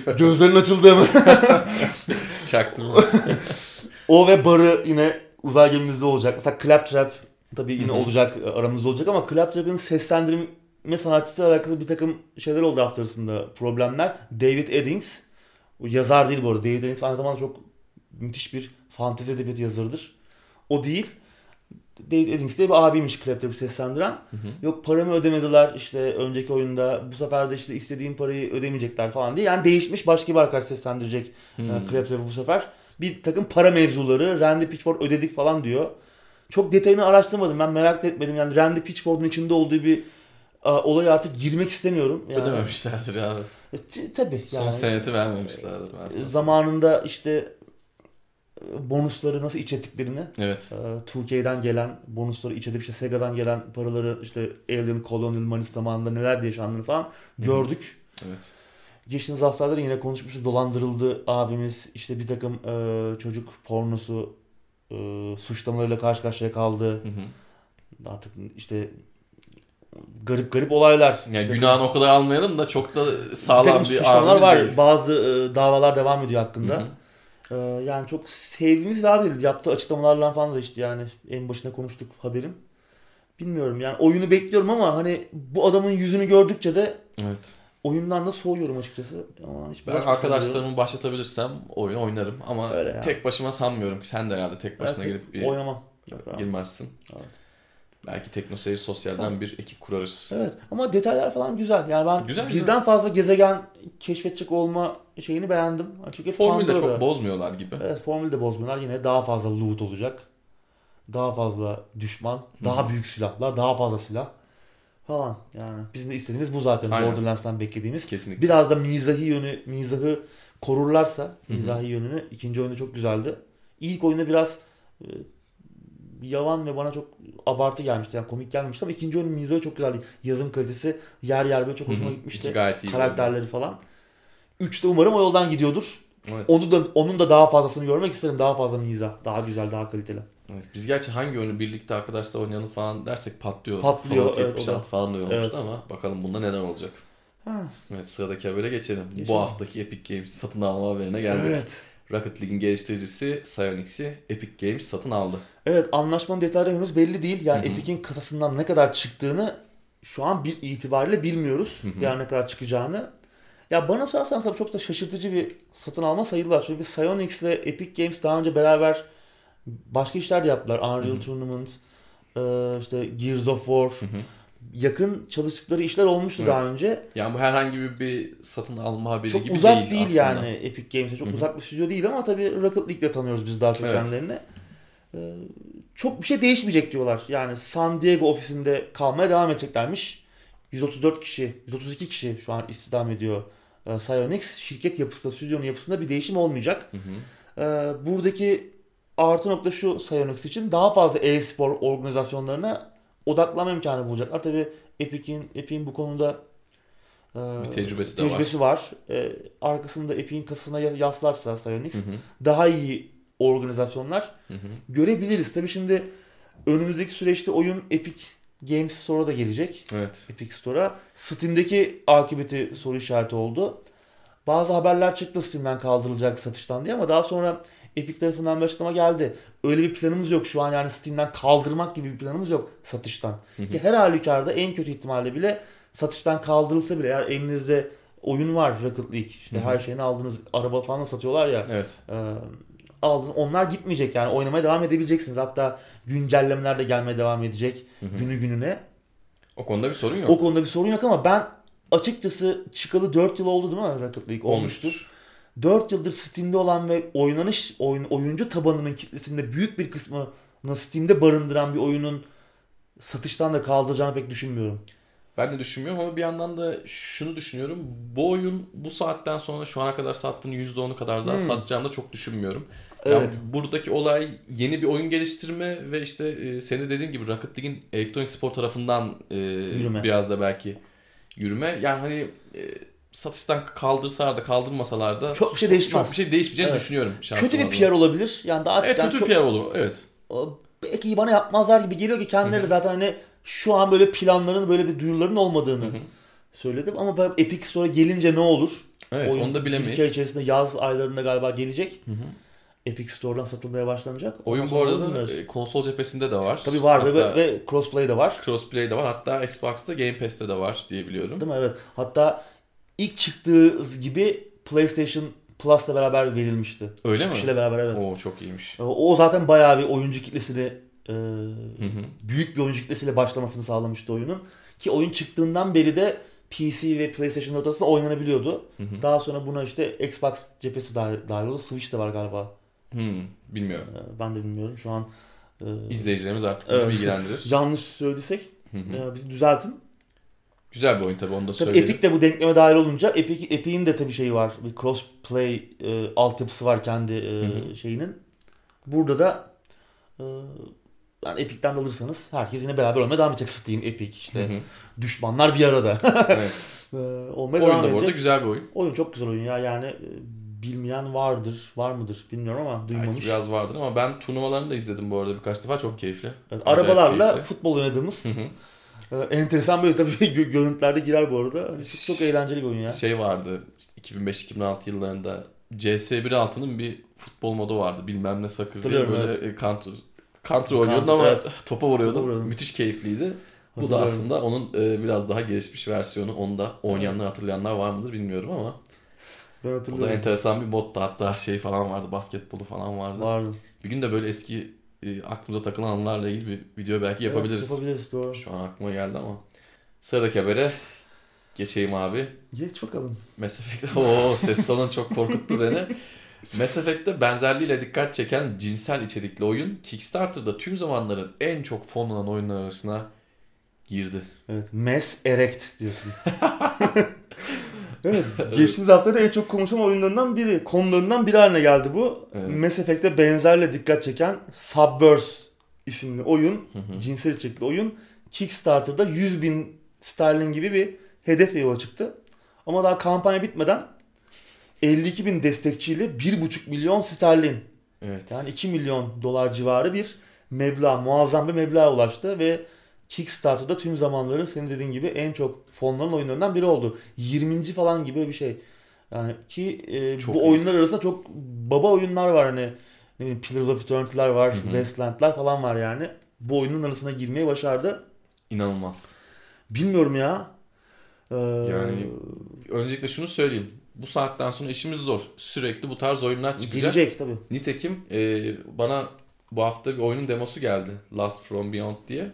Gözlerin açıldı hemen. Çaktırma. o ve barı yine uzay gemimizde olacak. Mesela Claptrap tabii yine olacak aramızda olacak ama Claptrap'ın seslendirme sanatçısıyla alakalı bir takım şeyler oldu hafta arasında problemler. David Eddings o yazar değil bu arada. David Eddings aynı zamanda çok müthiş bir fantezi edebiyatı yazarıdır. O değil. David Eddings diye bir abiymiş Claptrap'ı seslendiren. Hı hı. Yok paramı ödemediler işte önceki oyunda bu sefer de işte istediğim parayı ödemeyecekler falan diye. Yani değişmiş başka bir arkadaş seslendirecek Hmm. hmm. Claptrap'ı bu sefer. Bir takım para mevzuları Randy Pitchford ödedik falan diyor. Çok detayını araştırmadım ben merak etmedim. Yani Randy Pitchford'un içinde olduğu bir e, olaya artık girmek istemiyorum. Yani, Ödememişlerdir abi. E, t- tabii Son yani. seneti vermemişlerdir. E, Zamanında işte bonusları nasıl iç ettiklerini Evet. e, 2K'den gelen bonusları iç edip işte Sega'dan gelen paraları işte Alien Colonial Marines zamanında neler diye yaşandığını falan gördük. Evet. Geçtiğimiz haftalarda da yine konuşmuştuk. Dolandırıldı abimiz. İşte bir takım e, çocuk pornosu e, suçlamalarıyla karşı karşıya kaldı. Hı hı. Artık işte garip garip olaylar. Yani Bir günahını o kadar almayalım da çok da bir sağlam bir suçlamalar abimiz var. değil. Bazı e, davalar devam ediyor hakkında. hı. E, yani çok sevdiğimiz bir abi. Yaptığı açıklamalarla falan da işte yani en başında konuştuk haberim. Bilmiyorum yani oyunu bekliyorum ama hani bu adamın yüzünü gördükçe de Evet. oyundan da soğuyorum açıkçası. Ama hiç Ben arkadaşlarımı başlatabilirsem oyun oynarım ama Öyle ya. tek başıma sanmıyorum ki sen de herhalde tek başına Evet, girip bir oynamam. Girmezsin. Evet. Belki Teknoseyir Sosyal'den bir ekip kurarız. Evet ama detaylar falan güzel. Yani ben Güzel, birden güzel. fazla gezegen keşfedecek olma şeyini beğendim. Çünkü Formülü de çok bozmuyorlar gibi. Evet formülü de bozmuyorlar. Yine daha fazla loot olacak. Daha fazla düşman, daha büyük silahlar, daha fazla silah falan. Yani bizim de istediğimiz bu zaten Aynen. Borderlands'tan beklediğimiz. Kesinlikle. Biraz da mizahi yönü, mizahı korurlarsa, mizahi yönünü ikinci oyunda çok güzeldi. İlk oyunda biraz e, yavan ve bana çok abartı gelmişti. Yani komik gelmişti ama ikinci oyunun mizahı çok güzeldi. Yazım kalitesi yer yer böyle çok hoşuma Hı hı. gitmişti. İki gayet iyi. Karakterleri falan. Üçte umarım o yoldan gidiyordur. Evet. Onu da onun da daha fazlasını görmek isterim. Daha fazla mizah, daha güzel, daha kaliteli. evet. Biz gerçi hangi oyunu birlikte arkadaşlar oynayalım falan dersek patlıyor. Patlıyor, Fallout evet, 76 o da. falan da olmuştu Evet. ama bakalım bunda neler olacak. Ha, Evet sıradaki habere geçelim. Geçelim. Bu haftaki Epic Games satın alma haberine geldik. evet. Rocket League'in geliştiricisi Psyonix'i Epic Games satın aldı. Evet, anlaşmanın detayları henüz belli değil. Yani Hı hı. Epic'in kasasından ne kadar çıktığını şu an bir itibariyle bilmiyoruz. Hı hı. Yani ne kadar çıkacağını. Ya bana sorarsan tabii çok da şaşırtıcı bir satın alma sayılmaz. Çünkü Psyonix ile Epic Games daha önce beraber başka işler de yaptılar. Unreal Hı hı. Tournament, e, işte Gears of War. Hı hı. Yakın çalıştıkları işler olmuştu Evet. daha önce. Yani bu herhangi bir, bir satın alma haberi Çok gibi uzak değil, değil, aslında. yani Epic Games'e. Çok Hı hı. uzak bir stüdyo değil ama tabii Rocket League'le tanıyoruz biz daha çok Evet. kendilerini. Ee, çok bir şey değişmeyecek diyorlar. Yani San Diego ofisinde kalmaya devam edeceklermiş. 134 kişi, 132 kişi şu an istihdam ediyor e, Psyonix. Şirket yapısında, stüdyonun yapısında bir değişim olmayacak. Hı hı. Ee, buradaki artı nokta şu Psyonix için daha fazla e-spor organizasyonlarına odaklanma imkanı bulacaklar. Tabii Epic'in Epic'in bu konuda e, Bir tecrübesi de var. tecrübesi var. Ee, arkasında Epic'in kasasına yas- yaslarsa Psyonix Hı hı. daha iyi organizasyonlar Hı hı. görebiliriz. Tabii şimdi önümüzdeki süreçte oyun Epic Games Store'a da gelecek. Evet. Epic Store'a. Steam'deki akıbeti soru işareti oldu. Bazı haberler çıktı Steam'den kaldırılacak satıştan diye ama daha sonra Epic tarafından bir açıklama geldi. Öyle bir planımız yok şu an yani Steam'den kaldırmak gibi bir planımız yok satıştan. Hı hı. Ki her halükarda en kötü ihtimalle bile satıştan kaldırılsa bile eğer elinizde oyun var Rocket League işte Hı hı. her şeyini aldınız araba falan satıyorlar ya Evet. e, aldınız onlar gitmeyecek yani oynamaya devam edebileceksiniz hatta güncellemeler de gelmeye devam edecek Hı hı. günü gününe O konuda bir sorun yok. o konuda bir sorun yok ama ben açıkçası çıkalı 4 yıl oldu değil mi Rocket League? Olmuştur. 4 yıldır Steam'de olan ve oynanış oyun, oyuncu tabanının kitlesinde büyük bir kısmını Steam'de barındıran bir oyunun satıştan da kaldıracağını pek düşünmüyorum. Ben de düşünmüyorum ama bir yandan da şunu düşünüyorum. Bu oyun bu saatten sonra şu ana kadar sattığın %10'u kadar daha Hmm. satacağını da çok düşünmüyorum. Yani Evet. buradaki olay yeni bir oyun geliştirme ve işte e, senin dediğin gibi Rocket League'in elektronik spor tarafından e, Yürüme. biraz da belki yürüme. Yani hani e, satıştan kaldırsalar da kaldırmasalar da Çok bir şey değişmez. Çok bir şey değişmeyeceğini Evet. düşünüyorum. Kötü bir. PR olabilir. Yani daha Evet yani kötü çok- bir PR olur. Evet. belki bana yapmazlar gibi geliyor ki kendileri Hı hı. zaten hani şu an böyle planların böyle bir duyuruların olmadığını Hı hı. söyledim ama ben Epic Store'a gelince ne olur? Evet Oyun onu da bilemeyiz. içerisinde yaz aylarında galiba gelecek. Hı hı. Epic Store'dan satılmaya başlanacak. Oyun Ondan bu arada da e, konsol cephesinde de var. Tabii var ve, Hatta ve crossplay de var. crossplay de var. Hatta Xbox'ta Game Pass'te de var diye biliyorum. Değil mi? Evet. Hatta ilk çıktığı gibi PlayStation Plus'la beraber verilmişti. Öyle mi? Çıkışıyla beraber evet. Oo çok iyiymiş. O zaten bayağı bir oyuncu kitlesini e, Hı hı. büyük bir oyuncu kitlesiyle başlamasını sağlamıştı oyunun. Ki oyun çıktığından beri de PC ve PlayStation ortasında oynanabiliyordu. Hı hı. Daha sonra buna işte Xbox cephesi dahil, dahil oldu. Switch de var galiba. Hmm, bilmiyorum. E, ben de bilmiyorum. Şu an e, İzleyicilerimiz artık bizi Evet. bilgilendirir. yanlış söylediysek e, bizi düzeltin. Güzel bir oyun tabii onu da Tabii söyleyelim. Epic de bu denkleme dahil olunca Epic, Epic'in de tabii şeyi var. Bir crossplay e, altyapısı var kendi e, şeyinin. Burada da e, yani Epic'ten de alırsanız herkes yine beraber olmaya devam edecek. Steam, Epic işte düşmanlar bir arada. evet. e, olmaya Oyun da bu arada güzel bir oyun. Oyun çok güzel oyun ya yani e, bilmeyen vardır, var mıdır bilmiyorum ama Belki duymamış. biraz vardır ama ben turnuvalarını da izledim bu arada birkaç defa. Çok keyifli. Evet, Acayip arabalarla keyifli. futbol oynadığımız Hı hı. e, enteresan böyle tabii gö- görüntülerde girer bu arada. Hani çok, çok eğlenceli bir oyun ya. Şey vardı işte 2005-2006 yıllarında CS1.6'nın bir futbol modu vardı. Bilmem ne sakır diye böyle e, counter, counter oynuyordun ama evet. topa vuruyordun. Topa. Müthiş keyifliydi. Bu da aslında onun e, biraz daha gelişmiş versiyonu. Onu da oynayanlar hatırlayanlar var mıdır bilmiyorum ama Ben o da hatırlıyorum. enteresan bir modda. Hatta şey falan vardı, basketbolu falan vardı. Vardı. Bir gün de böyle eski e, aklımıza takılan anılarla ilgili bir video belki yapabiliriz. Evet, yapabiliriz doğru. Şu an aklıma geldi ama. Sıradaki habere geçeyim abi. Geç bakalım. Mass Effect. Oo ses tonun çok korkuttu beni. Mass Effect'te benzerliğiyle dikkat çeken cinsel içerikli oyun Kickstarter'da tüm zamanların en çok fonlanan oyunlar arasına girdi. Evet. Mass Erect diyorsun. evet. Geçtiğimiz hafta da en çok konuşulan oyunlarından biri. Konularından biri haline geldi bu. Evet. Mass Effect'te benzerle dikkat çeken Subverse isimli oyun. Hı hı. cinsel içerikli oyun. Kickstarter'da 100 bin sterlin gibi bir hedefle yola çıktı. Ama daha kampanya bitmeden 52 bin destekçiyle 1,5 milyon sterlin Evet. yani 2 milyon dolar civarı bir meblağ, muazzam bir meblağa ulaştı ve Kickstarter'da tüm zamanların senin dediğin gibi en çok fonlanan oyunlarından biri oldu. 20. falan gibi bir şey. Yani ki e, Çok bu iyi. oyunlar arasında çok baba oyunlar var hani ne bileyim Pillars of Eternity'ler var, Hı hı. Wasteland'lar falan var yani. Bu oyunun arasına girmeyi başardı. İnanılmaz. Bilmiyorum ya. Ee, Yani Öncelikle şunu söyleyeyim. Bu saatten sonra işimiz zor. Sürekli bu tarz oyunlar çıkacak. girecek tabii. Nitekim e, bana bu hafta bir oyunun demosu geldi. Last From Beyond diye.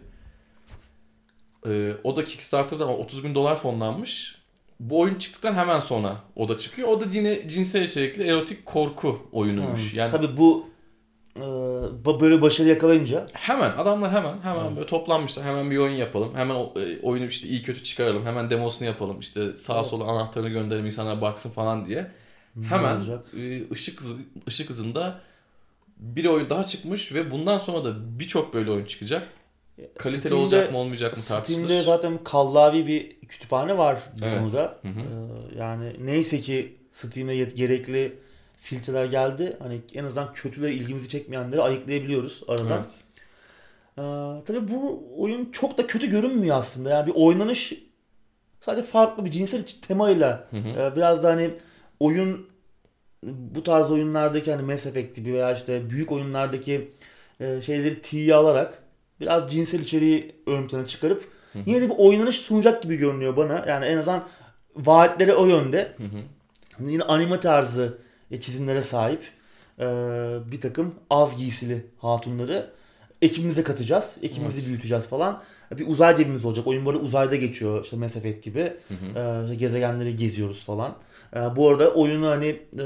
E, o da Kickstarter'da 30 bin dolar fonlanmış. Bu oyun çıktıktan hemen sonra o da çıkıyor. O da yine cinsel içerikli erotik korku oyunuymuş. Hmm. Yani Tabii bu e, böyle başarı yakalayınca hemen adamlar hemen hemen Hmm. böyle toplanmışlar. Hemen bir oyun yapalım. Hemen e, oyunu işte iyi kötü çıkaralım. Hemen demosunu yapalım. İşte sağa Evet. sola anahtarını gönderelim insanlar baksın falan diye. Hemen e, ışık hızı, ışık hızında bir oyun daha çıkmış ve bundan sonra da birçok böyle oyun çıkacak. Kaliteli Steam'de- olacak mı olmayacak mı Steam'de tartışılır. zaten kallavi bir kütüphane var bu Evet. konuda. Hı hı. Ee, yani neyse ki Steam'e gerekli filtreler geldi. Hani en azından kötüleri ilgimizi çekmeyenleri ayıklayabiliyoruz aradan. Evet. Ee, tabii bu oyun çok da kötü görünmüyor aslında. Yani bir oynanış sadece farklı bir cinsel temayla Hı hı. ee, biraz da hani oyun bu tarz oyunlardaki hani Mass Effect gibi veya işte büyük oyunlardaki e, şeyleri tiye alarak biraz cinsel içeriği ön plana çıkarıp Hı hı. yine de bir oynanış sunacak gibi görünüyor bana. Yani en azından vaatleri o yönde. Hı hı. Yine anime tarzı e, çizimlere sahip e, bir takım az giysili hatunları ekibimize katacağız. Ekibimizi Evet. büyüteceğiz falan. Bir uzay gemimiz olacak. Oyun böyle uzayda geçiyor. işte Mass Effect gibi. Hı hı. Ee, işte gezegenleri geziyoruz falan. Ee, bu arada oyunu hani e,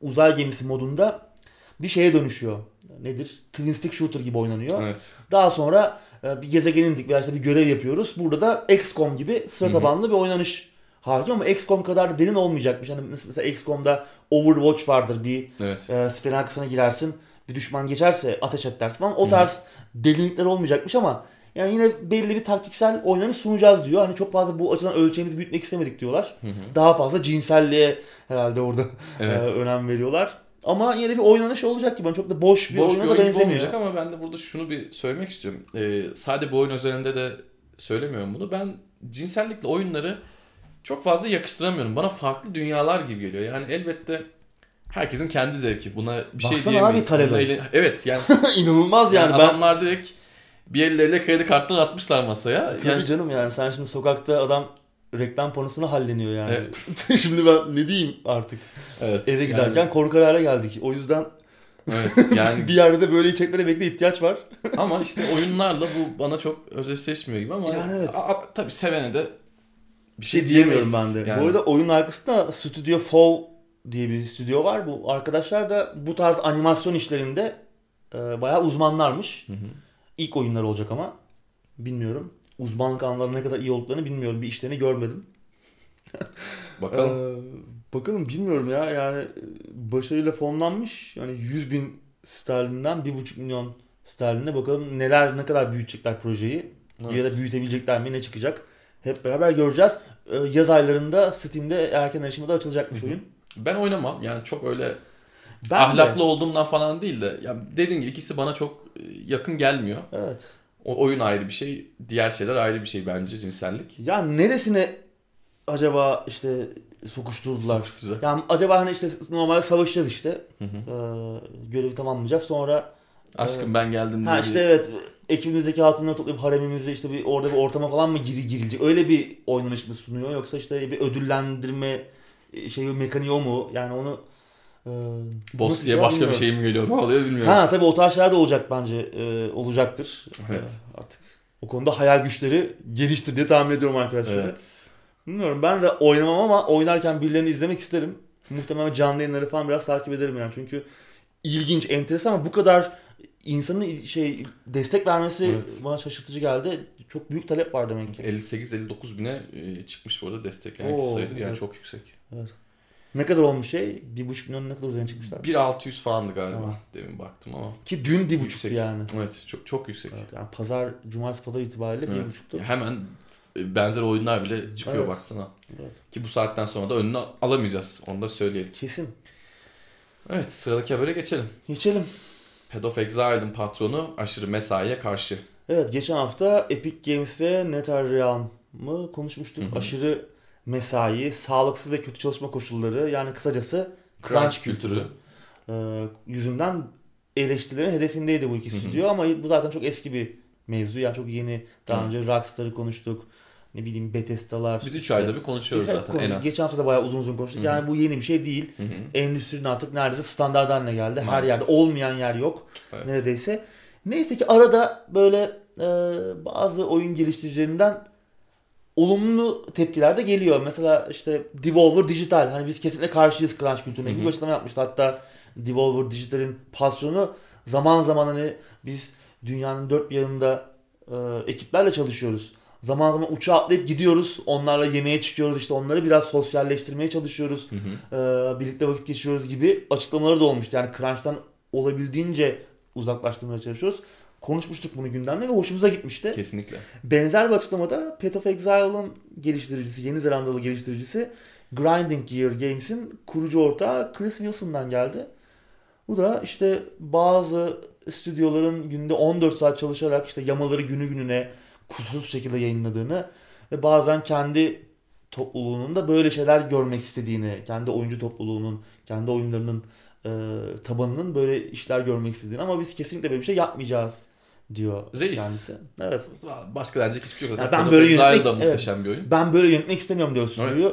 uzay gemisi modunda bir şeye dönüşüyor. Nedir? Twin stick shooter gibi oynanıyor. Evet. Daha sonra e, bir gezegene indik veya işte bir görev yapıyoruz. Burada da XCOM gibi sıra tabanlı bir oynanış hakim ama XCOM kadar da derin olmayacakmış. Hani mesela XCOM'da Overwatch vardır bir Evet. e, siperin arkasına girersin. Bir düşman geçerse ateş et dersin falan. O Hı. tarz derinlikler olmayacakmış ama yani yine belli bir taktiksel oynanış sunacağız diyor. Hani çok fazla bu açıdan ölçeğimizi büyütmek istemedik diyorlar. Hı hı. Daha fazla cinselliğe herhalde orada Evet. e, önem veriyorlar. Ama yine de bir oynanış olacak gibi. Yani çok da boş bir Boş oyuna bir da oyun benzemiyor. olmayacak ama ben de burada şunu bir söylemek istiyorum. Ee, sadece bu oyun özelinde de söylemiyorum bunu. Ben cinsellikle oyunları çok fazla yakıştıramıyorum. Bana farklı dünyalar gibi geliyor. Yani elbette herkesin kendi zevki. Buna bir şey Baksana diyemeyiz. abi talebe. Evet yani, İnanılmaz yani. yani ben adamlar direkt bir elleriyle kredi kartları atmışlar masaya. Tabii Yani, canım yani sen şimdi sokakta adam reklam panosuna halleniyor yani. Evet. şimdi ben ne diyeyim artık. evet, Eve yani- giderken korkar hale geldik. O yüzden evet, yani bir yerde de böyle içeriklere belki de ihtiyaç var. ama işte oyunlarla bu bana çok özdeşleşmiyor gibi ama Yani evet. a- a- tabii sevene de bir şey şey diyemiyorum ben de. Yani. Bu arada oyunun arkasında Studio Fow diye bir stüdyo var. Bu arkadaşlar da bu tarz animasyon işlerinde e, bayağı uzmanlarmış. Hı hı. İlk oyunları olacak ama bilmiyorum. Uzmanlık alanlarında ne kadar iyi olduklarını bilmiyorum. Bir işlerini görmedim. Bakalım. Ee, bakalım bilmiyorum ya yani e, başarıyla fonlanmış. Yani 100 bin sterlinden 1,5 milyon sterline bakalım neler ne kadar büyütecekler projeyi Evet. ya da büyütebilecekler mi ne çıkacak. Hep beraber göreceğiz. Ee, Yaz aylarında Steam'de erken erişimde de açılacakmış oyun. Ben oynamam. Yani çok öyle Ben ahlaklı de. olduğumdan falan değil de ya dediğim gibi ikisi bana çok e, yakın gelmiyor. Evet. O oyun ayrı bir şey, diğer şeyler ayrı bir şey bence cinsellik. Ya neresine acaba işte sokuşturdular? Sıkıştırıcı. Yani acaba hani işte normalde savaşacağız işte. Hı hı. Ee, görevi tamamlayacağız. Sonra Aşkım ben geldim diye. ha işte evet ekibimizdeki hatunları toplayıp haremimizde işte bir orada bir ortama falan mı gir, girilecek? Öyle bir oynanış mı sunuyor yoksa işte bir ödüllendirme şeyi mekaniği o mu? Yani onu e, Boss diye başka bir şey mi geliyor? Ne oluyor bilmiyoruz. Ha tabii o tarz şeyler de olacak bence. e, olacaktır. Evet. E, artık o konuda hayal güçleri geliştir diye tahmin ediyorum arkadaşlar. Evet. Bilmiyorum ben de oynamam ama oynarken birilerini izlemek isterim. Muhtemelen canlı yayınları falan biraz takip ederim yani. Çünkü ilginç, enteresan ama bu kadar insanın şey destek vermesi Evet. bana şaşırtıcı geldi. Çok büyük talep var demek ki. 58-59 bine e, çıkmış bu arada destekleyen kişi sayısı. Yani evet. çok yüksek. Ne kadar olmuş şey? Bir buçuk milyon ne kadar üzerine çıkmışlar? 1.600 falandı galiba. Tamam. Demin baktım ama. Ki dün bir buçuktu Yüksek. yani. Evet çok çok yüksek. Evet, yani pazar, cumartesi pazar itibariyle Evet. buçuktu. Ya Hemen e, benzer oyunlar bile çıkıyor Evet. baksana. Evet. Ki bu saatten sonra da önünü alamayacağız. Onu da söyleyelim. Kesin. Evet sıradaki habere geçelim. Geçelim. Path of Exile'ın patronu aşırı mesaiye karşı. Evet geçen hafta Epic Games ve NetherRealm'ı konuşmuştuk. Hı hı. Aşırı mesai, sağlıksız ve kötü çalışma koşulları yani kısacası Crunch kültürü. e, yüzünden eleştirilerin hedefindeydi bu iki stüdyo ama bu zaten çok eski bir mevzu. Yani çok yeni. Daha önce Rockstar'ı konuştuk. Ne bileyim Bethesda'lar. Biz 3 işte- ayda bir konuşuyoruz Biz zaten konuştuk. en az. Geçen hafta da bayağı uzun uzun konuştuk. Hı hı. Yani bu yeni bir şey değil. Hı hı. Endüstrinin artık neredeyse standart haline geldi. Her Maalesef. yerde olmayan yer yok Evet. neredeyse. Neyse ki arada böyle e, bazı oyun geliştiricilerinden olumlu tepkiler de geliyor. Mesela işte Devolver Digital hani biz kesinlikle karşıyız crunch kültürüne gibi açıklama yapmıştı. Hatta Devolver Digital'in patronu zaman zaman hani biz dünyanın dört bir yanında e, ekiplerle çalışıyoruz. Zaman zaman uçağa atlayıp gidiyoruz. Onlarla yemeğe çıkıyoruz. işte onları biraz sosyalleştirmeye çalışıyoruz. Hı hı. Ee, birlikte vakit geçiriyoruz gibi açıklamaları da olmuştu. Yani Crunch'tan olabildiğince uzaklaştırmaya çalışıyoruz. Konuşmuştuk bunu gündemde ve hoşumuza gitmişti. Kesinlikle. Benzer bir açıklamada Path of Exile'ın geliştiricisi, Yeni Zelandalı geliştiricisi Grinding Gear Games'in kurucu ortağı Chris Wilson'dan geldi. Bu da işte bazı stüdyoların günde 14 saat çalışarak işte yamaları günü gününe kusursuz şekilde yayınladığını ve bazen kendi topluluğunun da böyle şeyler görmek istediğini, kendi oyuncu topluluğunun, kendi oyunlarının e, tabanının böyle işler görmek istediğini ama biz kesinlikle böyle bir şey yapmayacağız diyor Reis. kendisi. Evet. Başka denecek hiçbir şey yok zaten. Ya ben böyle yönetmek- da muhteşem bir oyun. Ben böyle yönetmek istemiyorum diyor stüdyo.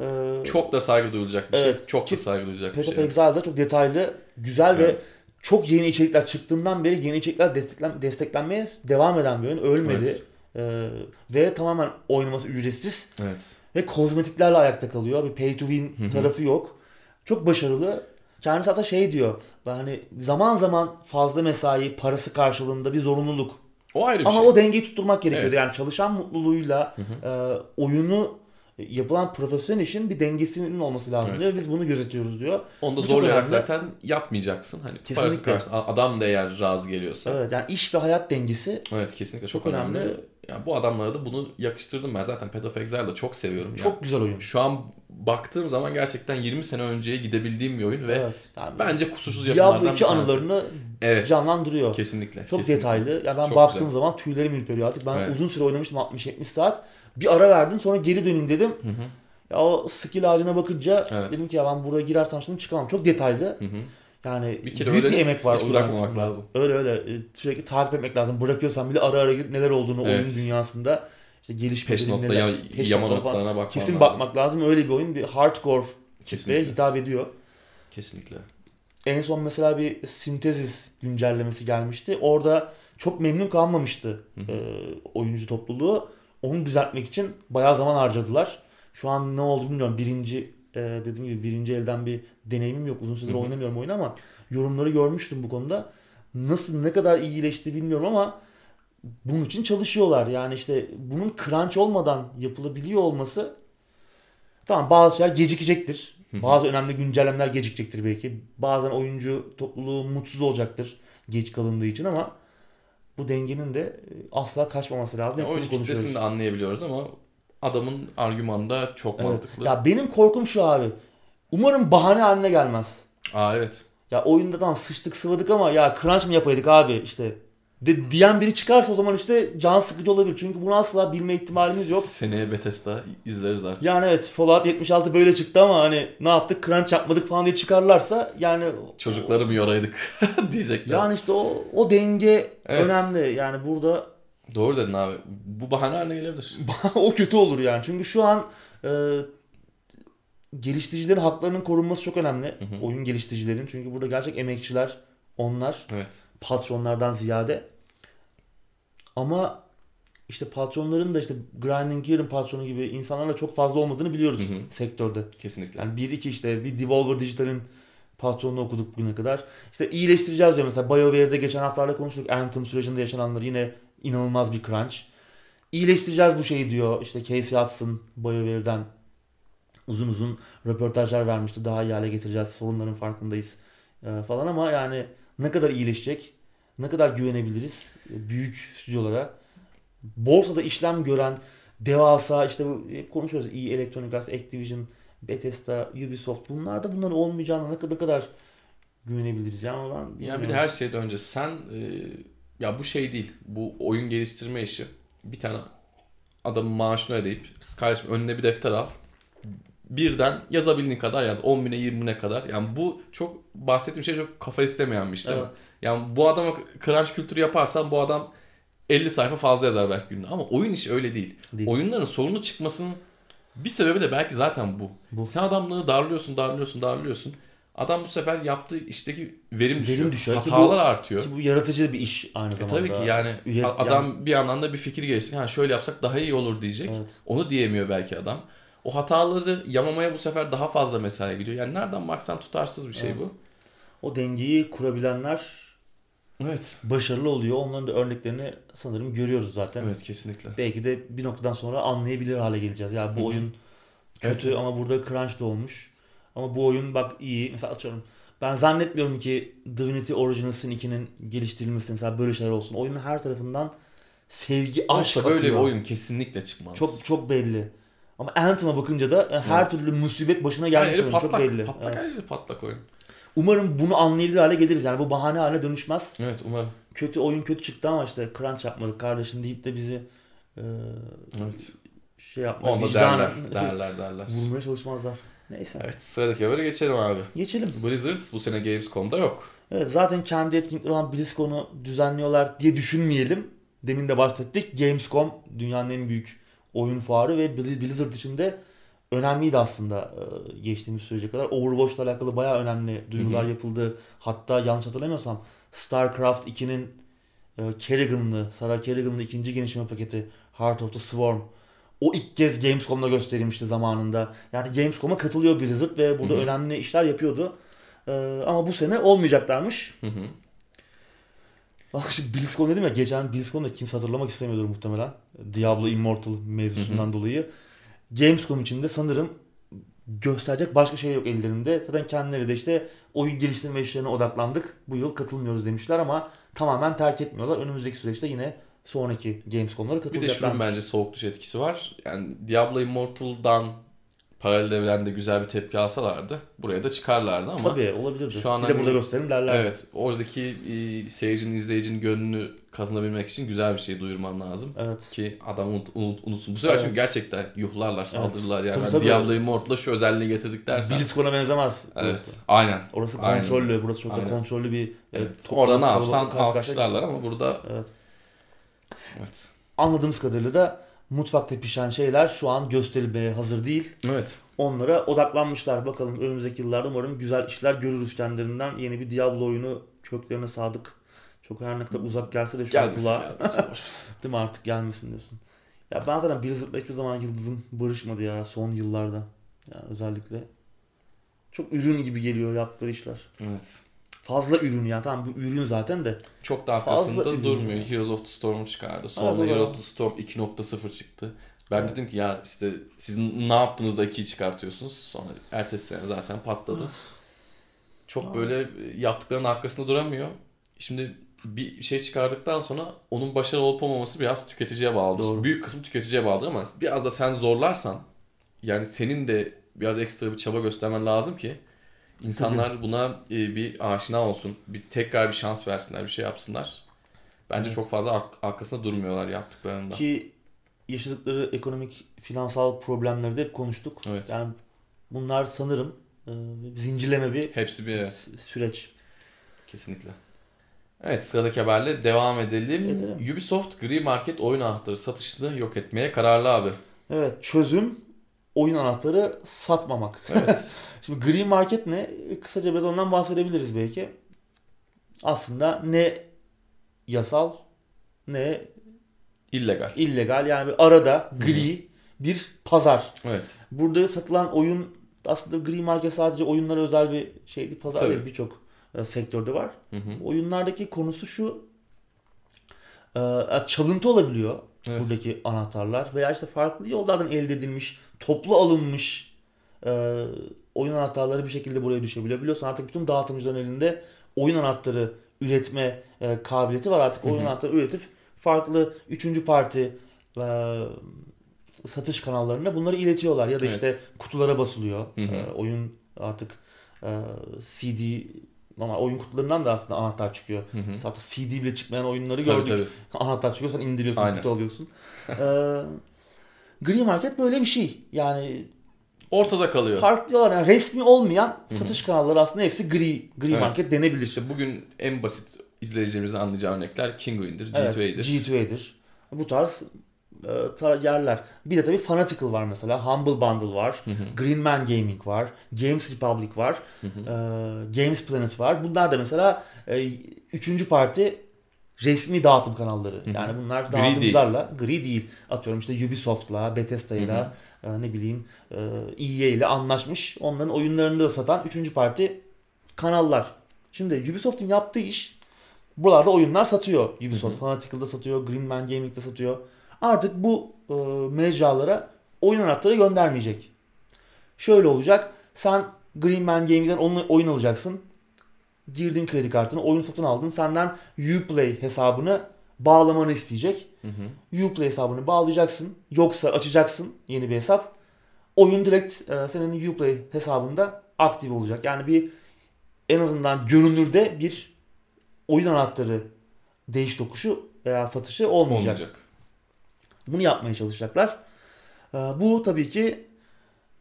Ee, Çok da saygı duyulacak bir Evet. şey. Çok da saygı duyulacak bir Path of şey. Exile'da çok detaylı, güzel Evet. ve çok yeni içerikler çıktığından beri yeni içerikler desteklen, desteklenmeye devam eden bir oyun. Ölmedi. Evet. Ee, ve tamamen oynaması ücretsiz. Evet. Ve kozmetiklerle ayakta kalıyor. Bir pay to win tarafı yok. Çok başarılı. Kendisi aslında şey diyor. Hani zaman zaman fazla mesai parası karşılığında bir zorunluluk. O ayrı bir Ama şey. o dengeyi tutturmak gerekiyor. Evet. Yani çalışan mutluluğuyla Hı hı. e, oyunu yapılan profesyonel işin bir dengesinin olması lazım Evet. diyor. Biz bunu gözetiyoruz diyor. Onu da Bu zorlayarak zaten yapmayacaksın. Hani parası Kesinlikle. karşısında adam da eğer razı geliyorsa. Evet, Evet yani iş ve hayat dengesi kesinlikle çok, Çok önemli. önemli. Yani bu adamlara da bunu yakıştırdım ben. Zaten Path of Exile'ı da çok seviyorum. çok Yani güzel oyun. şu an baktığım zaman gerçekten 20 sene önceye gidebildiğim bir oyun ve Evet. Yani bence kusursuz Diablo yapımlardan 2 bir tanesi. anılarını Evet. canlandırıyor. Kesinlikle. Çok kesinlikle. detaylı. Ya ben Çok baktığım güzel. zaman tüylerim ürperiyor artık. Ben Evet. uzun süre oynamıştım 60-70 saat. Bir ara verdim sonra geri döneyim dedim. Hı hı. Ya o skill ağacına bakınca Evet. dedim ki ya ben buraya girersem şimdi çıkamam. Çok detaylı. Hı hı. Yani Bir kere büyük öyle bir emek var. hiç oyun bırakmamak arkasında. lazım. Öyle öyle. E, Sürekli takip etmek lazım. Bırakıyorsan bile ara ara gidip neler olduğunu oyun Evet. dünyasında işte gelişmeleri Peş nokta, neler. ya, peş yama noktalarına bakman Kesin lazım. bakmak lazım. Öyle bir oyun bir hardcore kitleye hitap ediyor. Kesinlikle. En son mesela bir sintezis güncellemesi gelmişti. Orada çok memnun kalmamıştı e, oyuncu topluluğu. Onu düzeltmek için bayağı zaman harcadılar. Şu an ne oldu bilmiyorum. Birinci e, dediğim gibi birinci elden bir deneyimim yok. Uzun süredir oynamıyorum oyunu ama yorumları görmüştüm bu konuda. Nasıl ne kadar iyileşti bilmiyorum ama bunun için çalışıyorlar. Yani işte bunun crunch olmadan yapılabiliyor olması tamam bazı şeyler gecikecektir. Bazı önemli güncellemeler gecikecektir belki. Bazen oyuncu topluluğu mutsuz olacaktır geç kalındığı için ama bu dengenin de e, asla kaçmaması lazım. Yani oyuncu konuşuyoruz. kitlesini de anlayabiliyoruz ama adamın argümanı da çok Evet. mantıklı. Ya benim korkum şu abi. Umarım bahane haline gelmez. Aa evet. Ya oyunda tamam sıçtık sıvadık ama ya crunch mı yapaydık abi işte. De, diyen biri çıkarsa o zaman işte can sıkıcı olabilir. Çünkü bunu asla bilme ihtimalimiz yok. Seneye Bethesda izleriz artık. Yani evet Fallout 76 böyle çıktı ama hani ne yaptık crunch yapmadık falan diye çıkarlarsa yani Çocukları mı yoraydık diyecekler. yani işte o o denge Evet. önemli. Yani burada Doğru dedin abi. Bu bahane haline gelebilir. o kötü olur yani. Çünkü şu an e, geliştiricilerin haklarının korunması çok önemli. hı. Oyun geliştiricilerin. Çünkü burada gerçek emekçiler onlar. Evet. Patronlardan ziyade. Ama işte patronların da işte Grinding Gear'ın patronu gibi insanlarla çok fazla olmadığını biliyoruz Hı hı. sektörde. Kesinlikle. Yani bir iki işte bir Devolver Digital'in patronunu okuduk bugüne kadar. İşte iyileştireceğiz diyor mesela BioWare'de geçen haftalarda konuştuk. Anthem sürecinde yaşananlar yine inanılmaz bir crunch. İyileştireceğiz bu şeyi diyor. İşte Casey Hudson BioWare'den uzun uzun röportajlar vermişti. Daha iyi hale getireceğiz. Sorunların farkındayız e, falan ama yani ne kadar iyileşecek? Ne kadar güvenebiliriz e, büyük stüdyolara? Borsada işlem gören devasa işte bu hep konuşuyoruz. EA Electronic Arts, Activision, Bethesda, Ubisoft bunlar da bunların olmayacağına ne kadar, ne kadar güvenebiliriz yani ben Ya bir bilmiyorum. de her şeyden önce sen e, ya bu şey değil. Bu oyun geliştirme işi. Bir tane adamın maaşını ödeyip kardeşim önüne bir defter al. Birden yazabildiğin kadar yaz. 10 bine 20 bine kadar. Yani bu çok bahsettiğim şey çok kafa istemeyen bir iş değil mi? Evet. Yani bu adama crunch kültürü yaparsan bu adam 50 sayfa fazla yazar belki günde. Ama oyun işi öyle değil. Değil. Oyunların sorunu çıkmasının bir sebebi de belki zaten bu. Bu. Sen adamları darlıyorsun, darlıyorsun, darlıyorsun. Adam bu sefer yaptığı işteki verim düşüyor. Verim düşüyor. Ki Hatalar bu- artıyor. Ki bu yaratıcı bir iş aynı E zamanda. tabii ki yani Üret- adam bir yandan da bir fikir geliştiriyor. Ha şöyle yapsak daha iyi olur diyecek. Evet. Onu diyemiyor belki adam. O hataları yamamaya bu sefer daha fazla mesai gidiyor. Yani nereden baksan tutarsız bir şey Evet. bu. O dengeyi kurabilenler Evet. başarılı oluyor. Onların da örneklerini sanırım görüyoruz zaten. Evet kesinlikle. Belki de bir noktadan sonra anlayabilir hale geleceğiz. Ya bu Hı hı. oyun kötü evet. ama burada crunch da olmuş. Ama bu oyun bak iyi. Mesela atıyorum. Ben zannetmiyorum ki Divinity Original Sin 2'nin geliştirilmesi mesela böyle şeyler olsun. Oyunun her tarafından sevgi, aşk Olsa böyle bir akıyor. oyun kesinlikle çıkmaz. Çok çok belli. Ama Anthem'a bakınca da e, her Evet. türlü musibet başına gelmiş yeri oyun. patlak, Çok belli. patlak Evet. yeri patlak oyun. Umarım bunu anlayabilir hale geliriz. Yani bu bahane haline dönüşmez. Evet umarım. Kötü oyun kötü çıktı ama işte crunch yapmadık kardeşim deyip de bizi e, Evet. şey yapma, Onda vicdanen derler, derler, derler. vurmaya çalışmazlar. Neyse. Evet sıradaki habere geçelim abi. Geçelim. Blizzard bu sene Gamescom'da yok. Evet zaten kendi etkinlikleri olan BlizzCon'u düzenliyorlar diye düşünmeyelim. Demin de bahsettik. Gamescom dünyanın en büyük oyun fuarı ve Blizz- Blizzard için de önemliydi aslında e, geçtiğimiz sürece kadar. Overwatch'la alakalı bayağı önemli duyurular Hı hı. yapıldı. Hatta yanlış hatırlamıyorsam StarCraft 2'nin e, Kerrigan'lı, Sarah Kerrigan'lı ikinci genişleme paketi Heart of the Swarm o ilk kez Gamescom'da gösterilmişti zamanında. Yani Gamescom'a katılıyor Blizzard ve burada Hı hı. önemli işler yapıyordu. E, ama bu sene olmayacaklarmış. Hı hı. Bak şimdi BlizzCon dedim ya geçen BlizzCon'da kimse hazırlamak istemiyordur muhtemelen. Diablo Immortal mevzusundan dolayı. Gamescom için de sanırım gösterecek başka şey yok ellerinde. Zaten kendileri de işte oyun geliştirme işlerine odaklandık. Bu yıl katılmıyoruz demişler ama tamamen terk etmiyorlar. Önümüzdeki süreçte yine sonraki Gamescom'lara Bir de katılacaklar. şunun bence soğuk duş etkisi var. Yani Diablo Immortal'dan paralel evrende güzel bir tepki alsalardı buraya da çıkarlardı ama Tabii olabilirdi. şu an bir de hani- burada gösterelim derler. evet oradaki e, seyircinin izleyicinin gönlünü kazanabilmek için güzel bir şey duyurman lazım. Evet. Ki adam unut, unut, unutsun. Bu sefer Evet. çünkü gerçekten yuhlarlar, saldırırlar yani. Tabii, Hani tabii. Diablo Immortal'a şu özelliği getirdik dersen. BlizzCon'a benzemez. Evet. Orası, Aynen. orası Aynen. kontrollü. Burası çok da Aynen. kontrollü bir Evet. e, Orada ne yapsan alkışlarlar ama burada Evet. Evet. Anladığımız kadarıyla da mutfakta pişen şeyler şu an gösterilmeye hazır değil. Evet. Onlara odaklanmışlar. Bakalım önümüzdeki yıllarda umarım güzel işler görürüz kendilerinden. Yeni bir Diablo oyunu köklerine sadık. Çok her ne kadar uzak gelse de şu an kulağa gelmesin. değil mi artık gelmesin diyorsun. Ya ben zaten Blizzard'la hiçbir zaman yıldızım barışmadı ya son yıllarda. Yani özellikle. Çok ürün gibi geliyor yaptıkları işler. evet. Fazla ürün yani tamam bu ürün zaten de. Çok da arkasında durmuyor. yani. Heroes of the Storm çıkardı. Sonra da- Heroes of the Storm 2.0 çıktı. Ben Evet. dedim ki ya işte siz ne yaptınız da 2'yi çıkartıyorsunuz. Sonra ertesi sene zaten patladı. Çok Aa. böyle yaptıklarının arkasında duramıyor. Şimdi bir şey çıkardıktan sonra onun başarılı olup olmaması biraz tüketiciye bağlı. Doğru. Büyük kısmı tüketiciye bağlı ama biraz da sen zorlarsan yani senin de biraz ekstra bir çaba göstermen lazım ki insanlar buna e, bir aşina olsun. Bir tekrar bir şans versinler, bir şey yapsınlar. Bence Evet. çok fazla ar- arkasında durmuyorlar yaptıklarında. Ki yaşadıkları ekonomik, finansal problemleri de hep konuştuk. Evet. Yani bunlar sanırım e, zincirleme bir Hepsi bir süreç. kesinlikle. Evet sıradaki haberle devam edelim. Edelim. Ubisoft gri market oyun anahtarı satışını yok etmeye kararlı abi. Evet çözüm oyun anahtarı satmamak. Evet. Şimdi gri market ne? Kısaca biraz ondan bahsedebiliriz belki. Aslında ne yasal ne illegal. illegal yani bir arada gri bir pazar. Evet. Burada satılan oyun aslında gri market sadece oyunlara özel bir şeydi. Pazar Tabii. değil birçok e, sektörde var. Hı hı. Oyunlardaki konusu şu. e, çalıntı olabiliyor Evet. buradaki anahtarlar veya işte farklı yollardan elde edilmiş, toplu alınmış e, oyun anahtarları bir şekilde buraya düşebiliyor. Biliyorsun artık bütün dağıtımcıların elinde oyun anahtarı üretme e, kabiliyeti var. Artık oyun anahtarı üretip farklı üçüncü parti e, satış kanallarına bunları iletiyorlar. Ya da Evet. işte kutulara basılıyor. Hı hı. E, oyun artık e, CD ama oyun kutularından da aslında anahtar çıkıyor. Hı hatta CD bile çıkmayan oyunları Tabii gördük. tabii. Anahtar çıkıyor sen indiriyorsun Aynen. kutu alıyorsun. ee, gri market böyle bir şey. Yani Ortada kalıyor. farklı diyorlar yani resmi olmayan hı. satış kanalları aslında hepsi gri gri Evet. market denebilir. İşte bugün en basit izleyicilerimizin anlayacağı örnekler Kinguin'dir, Evet, G2A'dir. G2A'dir. Bu tarz e, yerler. Bir de tabii Fanatical var mesela. Humble Bundle var. Hı hı. Green Man Gaming var. Games Republic var. Hı hı. e, Games Planet var. Bunlar da mesela e, üçüncü parti resmi dağıtım kanalları. hı. Yani bunlar Gri dağıtımcılarla gri değil. Atıyorum işte Ubisoft'la, Bethesda'yla, e, ne bileyim e, EA ile anlaşmış. Onların oyunlarını da satan üçüncü parti kanallar. Şimdi Ubisoft'un yaptığı iş buralarda oyunlar satıyor. Ubisoft Hı hı. Fanatical'da satıyor, Green Man Gaming'de satıyor. Artık bu e, mecralara oyun anahtarı göndermeyecek. Şöyle olacak. Sen Green Man Gaming'den onu oyun alacaksın. Girdin kredi kartını, oyun satın aldın. Senden Uplay hesabını bağlamanı isteyecek. Hı hı. Uplay hesabını bağlayacaksın. Yoksa açacaksın yeni bir hesap. Oyun direkt e, senin Uplay hesabında aktif olacak. Yani bir en azından görünürde bir oyun anahtarı değiş tokuşu veya satışı olmayacak. Olmayacak. Bunu yapmaya çalışacaklar. Ee, Bu tabii ki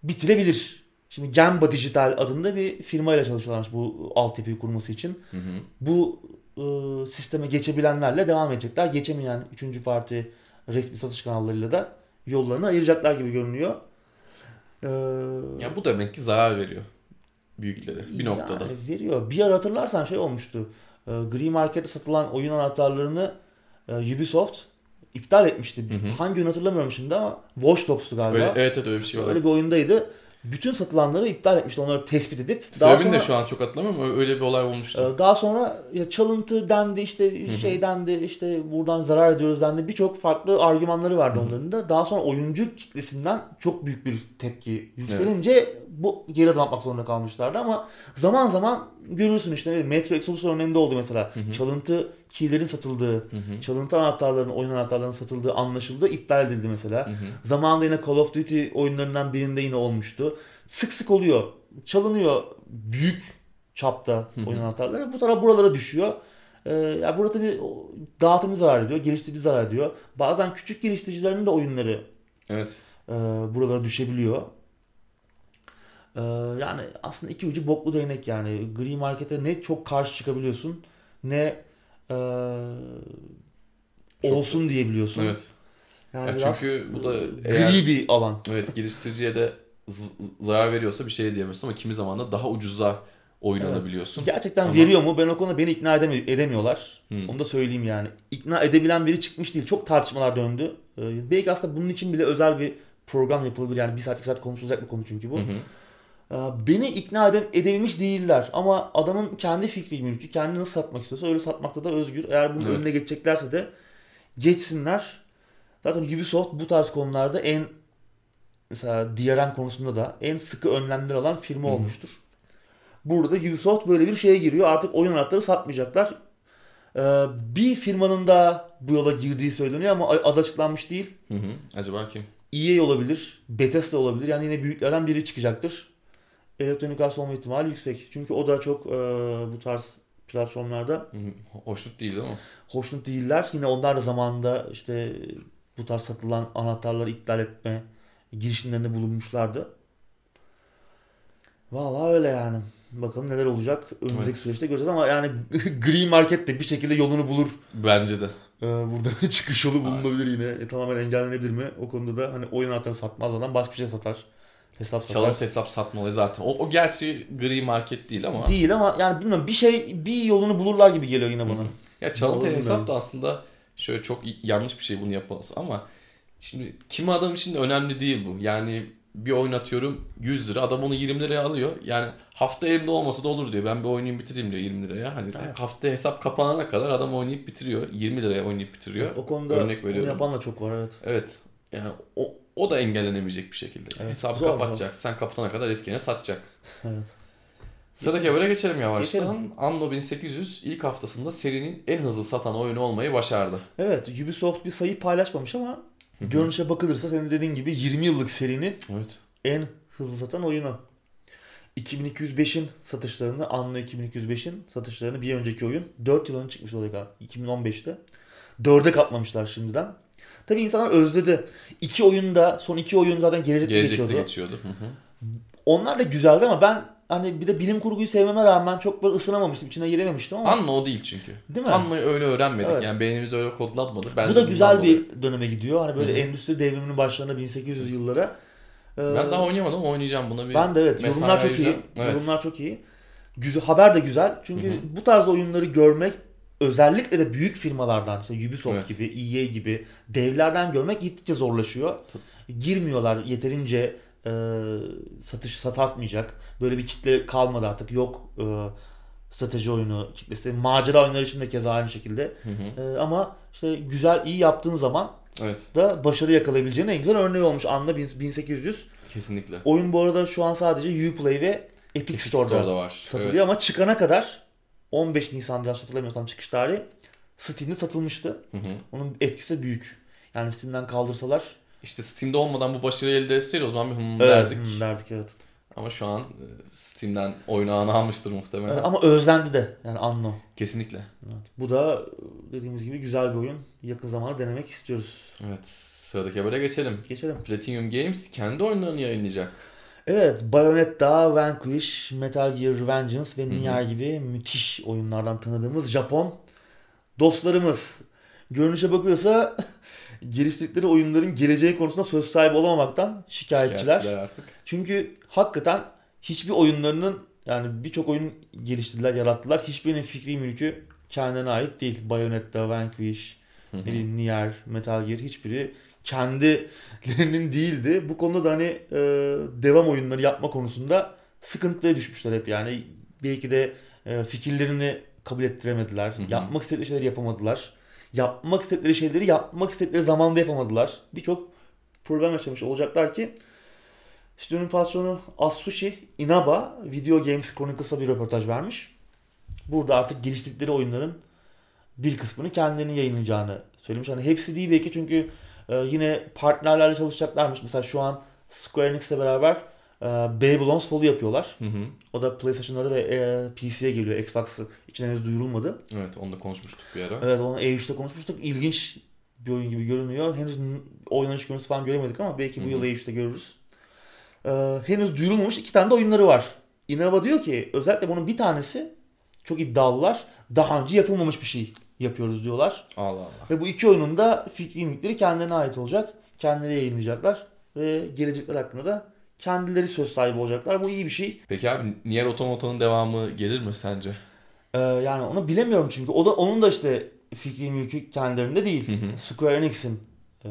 bitirebilir. Şimdi Gamba Digital adında bir firmayla çalışıyorlarmış bu altyapıyı kurması için. Hı hı. Bu e, sisteme geçebilenlerle devam edecekler. Geçemeyen üçüncü parti resmi satış kanallarıyla da yollarını ayıracaklar gibi görünüyor. Ee, Ya bu demek ki zarar veriyor büyüklere bir noktada. yani veriyor. Bir ara hatırlarsan şey olmuştu. Ee, Gri Market'te satılan oyun anahtarlarını e, Ubisoft iptal etmişti. Hı hı. Hangi oyun hatırlamıyorum şimdi ama Watch Dogs'tu galiba. Öyle, evet evet öyle bir şey var. Öyle bir oyundaydı. Bütün satılanları iptal etmişti. Onları tespit edip. Sebebini sonra, de şu an çok hatırlamıyorum öyle bir olay olmuştu. e, Daha sonra ya çalıntı dendi işte şey dendi işte buradan zarar ediyoruz dendi. Birçok farklı argümanları vardı onların da. Daha sonra oyuncu kitlesinden çok büyük bir tepki yükselince bu geri adım atmak zorunda kalmışlardı ama zaman zaman görürsün işte Metro Exodus örneğinde oldu mesela. Hı hı. Çalıntı keylerin satıldığı, Hı hı. çalıntı anahtarların, oyun anahtarlarının satıldığı anlaşıldı, iptal edildi mesela. Hı hı. Zamanında yine Call of Duty oyunlarından birinde yine olmuştu. Sık sık oluyor. Çalınıyor büyük çapta oyun anahtarları. Bu tarafa buralara düşüyor. Ee, ya burada tabii dağıtımı zarar ediyor. Geliştirici zarar ediyor. Bazen küçük geliştiricilerin de oyunları Evet. e, buralara düşebiliyor. E, yani aslında iki ucu boklu değnek yani. Gri markete ne çok karşı çıkabiliyorsun ne e, olsun diyebiliyorsun. Evet. Yani Ya çünkü bu da eğer- gri bir alan. Evet geliştiriciye de zarar veriyorsa bir şey diyemiyorsun ama kimi zaman da daha ucuza oynanabiliyorsun. Gerçekten Ama- veriyor mu? Ben o konuda beni ikna edemi- edemiyorlar. Hmm. Onu da söyleyeyim yani. İkna edebilen biri çıkmış değil. Çok tartışmalar döndü. Ee, belki aslında bunun için bile özel bir program yapılabilir. Yani bir saat iki saat konuşulacak bir konu çünkü bu. Hı hı. Ee, beni ikna ede- edebilmiş değiller. Ama adamın kendi fikri mülkü. Kendi nasıl satmak istiyorsa öyle satmakta da özgür. Eğer bunun Evet. önüne geçeceklerse de geçsinler. Zaten Ubisoft bu tarz konularda en mesela DRM konusunda da en sıkı önlemler alan firma Hı hı. olmuştur. Burada Ubisoft böyle bir şeye giriyor. Artık oyun anahtarı satmayacaklar. Ee, bir firmanın da bu yola girdiği söyleniyor ama adı açıklanmış değil. Hı hı. Acaba kim? EA olabilir, Bethesda olabilir. Yani yine büyüklerden biri çıkacaktır. Electronic Arts olma ihtimali yüksek. Çünkü o da çok e, bu tarz platformlarda. Hoşnut değil değil mi? hoşnut değiller. Yine onlar da zamanında işte bu tarz satılan anahtarları iptal etme girişimlerinde bulunmuşlardı. Vallahi öyle yani. Bakalım neler olacak önümüzdeki Evet. süreçte göreceğiz ama yani Green Market de bir şekilde yolunu bulur. Bence de. Ee, burada çıkış yolu bulunabilir yine. E, tamamen engellenebilir mi? O konuda da hani oyun anahtarı satmaz adam başka bir şey satar. Hesap satar. Çalıntı hesap satmalı zaten. O, o gerçi gri market değil ama. Değil ama yani bilmiyorum bir şey bir yolunu bulurlar gibi geliyor yine bana. Ya çalıntı hesap da aslında şöyle çok yanlış bir şey bunu yapması ama şimdi kimi adam için de önemli değil bu. Yani bir oyun atıyorum 100 lira adam onu 20 liraya alıyor. Yani hafta elimde olmasa da olur diyor. Ben bir oynayayım bitireyim diyor 20 liraya. Hani Evet. hafta hesap kapanana kadar adam oynayıp bitiriyor. 20 liraya oynayıp bitiriyor. O konuda Örnek onu veriyorum. yapan da çok var evet. Evet. Yani o, o da engellenemeyecek bir şekilde. Evet, Hesabı zor, kapatacak. Sen kapatana kadar herif satacak. Evet. Sıradaki habere geçelim yavaştan. Geçelim. Anno 1800 ilk haftasında serinin en hızlı satan oyunu olmayı başardı. Evet Ubisoft bir sayı paylaşmamış ama görünüşe bakılırsa senin dediğin gibi 20 yıllık serinin Evet. en hızlı satan oyunu. 2205'in satışlarını, Anno 2205'in satışlarını bir önceki oyun 4 yıl önce çıkmış galiba. 2015'te. 4'e katlamışlar şimdiden. Tabii insanlar özledi. İki oyunda, son iki oyun zaten gelecekte, Gelecekte geçiyordu. geçiyordu. Hı hı. Onlar da güzeldi ama ben hani bir de bilim kurguyu sevmeme rağmen çok böyle ısınamamıştım, içine girememiştim ama. Anno o değil çünkü. Değil mi? Anno'yu öyle öğrenmedik. Evet. Yani beynimiz öyle kodlanmadı. Bu Bence da bundan güzel dolayı. bir döneme gidiyor. Hani böyle Hı hı. endüstri devriminin başlarına 1800 yıllara. Ee, Ben daha oynayamadım ama oynayacağım buna bir Ben de evet. Yorumlar çok iyi. Evet. Yorumlar çok iyi. Güzel, haber de güzel. Çünkü Hı hı. bu tarz oyunları görmek özellikle de büyük firmalardan işte Ubisoft Evet. gibi, EA gibi devlerden görmek gittikçe zorlaşıyor. Girmiyorlar yeterince e, satış satlatmayacak. Böyle bir kitle kalmadı artık. Yok e, strateji oyunu kitlesi. Macera oyunları için de keza aynı şekilde. Hı hı. E, ama işte güzel, iyi yaptığın zaman Evet. da başarı yakalayabileceğin en güzel örneği olmuş. Anla 1800. Kesinlikle. Oyun bu arada şu an sadece Uplay ve Epic, Epic Store'da, Store'da var. satılıyor Evet. ama çıkana kadar 15 Nisan'da yanlış hatırlamıyorsam çıkış tarihi Steam'de satılmıştı. Hı hı. Onun etkisi büyük. Yani Steam'den kaldırsalar İşte Steam'de olmadan bu başarıyı elde etseydi o zaman bir hım evet, derdik. hmm, derdik evet. Ama şu an e, Steam'den oyunu almıştır muhtemelen. Evet, Ama özlendi de yani Anno. Kesinlikle. Evet. Bu da dediğimiz gibi güzel bir oyun. Yakın zamanda denemek istiyoruz. Evet. Sıradaki habere geçelim. Geçelim. Platinum Games kendi oyunlarını yayınlayacak. Evet, Bayonetta, Vanquish, Metal Gear Revengeance ve. Nier gibi müthiş oyunlardan tanıdığımız Japon dostlarımız. Görünüşe bakılırsa geliştirdikleri oyunların geleceği konusunda söz sahibi olamamaktan şikayetçiler. artık. Çünkü hakikaten hiçbir oyunlarının yani birçok oyun geliştirdiler, yarattılar. Hiçbirinin fikri mülkü kendine ait değil. Bayonetta, Vanquish, ne bileyim Nier, Metal Gear hiçbiri kendilerinin değildi. Bu konuda da hani e, devam oyunları yapma konusunda sıkıntıya düşmüşler hep yani. Belki de e, fikirlerini kabul ettiremediler. Hı hı. Yapmak istedikleri şeyleri yapamadılar. Yapmak istedikleri şeyleri yapmak istedikleri zamanda yapamadılar. Birçok problem yaşamış olacaklar ki stüdyonun patronu Atsushi Inaba Video Games Chronicles'a bir röportaj vermiş. Burada artık geliştirdikleri oyunların bir kısmını kendilerini yayınlayacağını söylemiş. Hani hepsi değil belki çünkü e, yine partnerlerle çalışacaklarmış. Mesela şu an Square Enix'le beraber e, Babylon's Fall'u yapıyorlar. Hı hı. O da PlayStation'lara ve e, PC'ye geliyor. Xbox için henüz duyurulmadı. Evet onu da konuşmuştuk bir ara. Evet onu E3'te konuşmuştuk. İlginç bir oyun gibi görünüyor. Henüz oynanış görüntüsü falan göremedik ama belki bu Hı yıl hı. E3'te görürüz. Ee, henüz duyurulmamış iki tane de oyunları var. Innova diyor ki özellikle bunun bir tanesi çok iddialılar. Daha önce yapılmamış bir şey yapıyoruz diyorlar. Allah Allah. Ve bu iki oyunun da fikri mülkleri kendilerine ait olacak. Kendileri yayınlayacaklar. Ve gelecekler hakkında da kendileri söz sahibi olacaklar. Bu iyi bir şey. Peki abi Nier Automata'nın devamı gelir mi sence? Ee, yani onu bilemiyorum çünkü. O da onun da işte fikri mülkü kendilerinde değil. Hı hı. Square Enix'in e,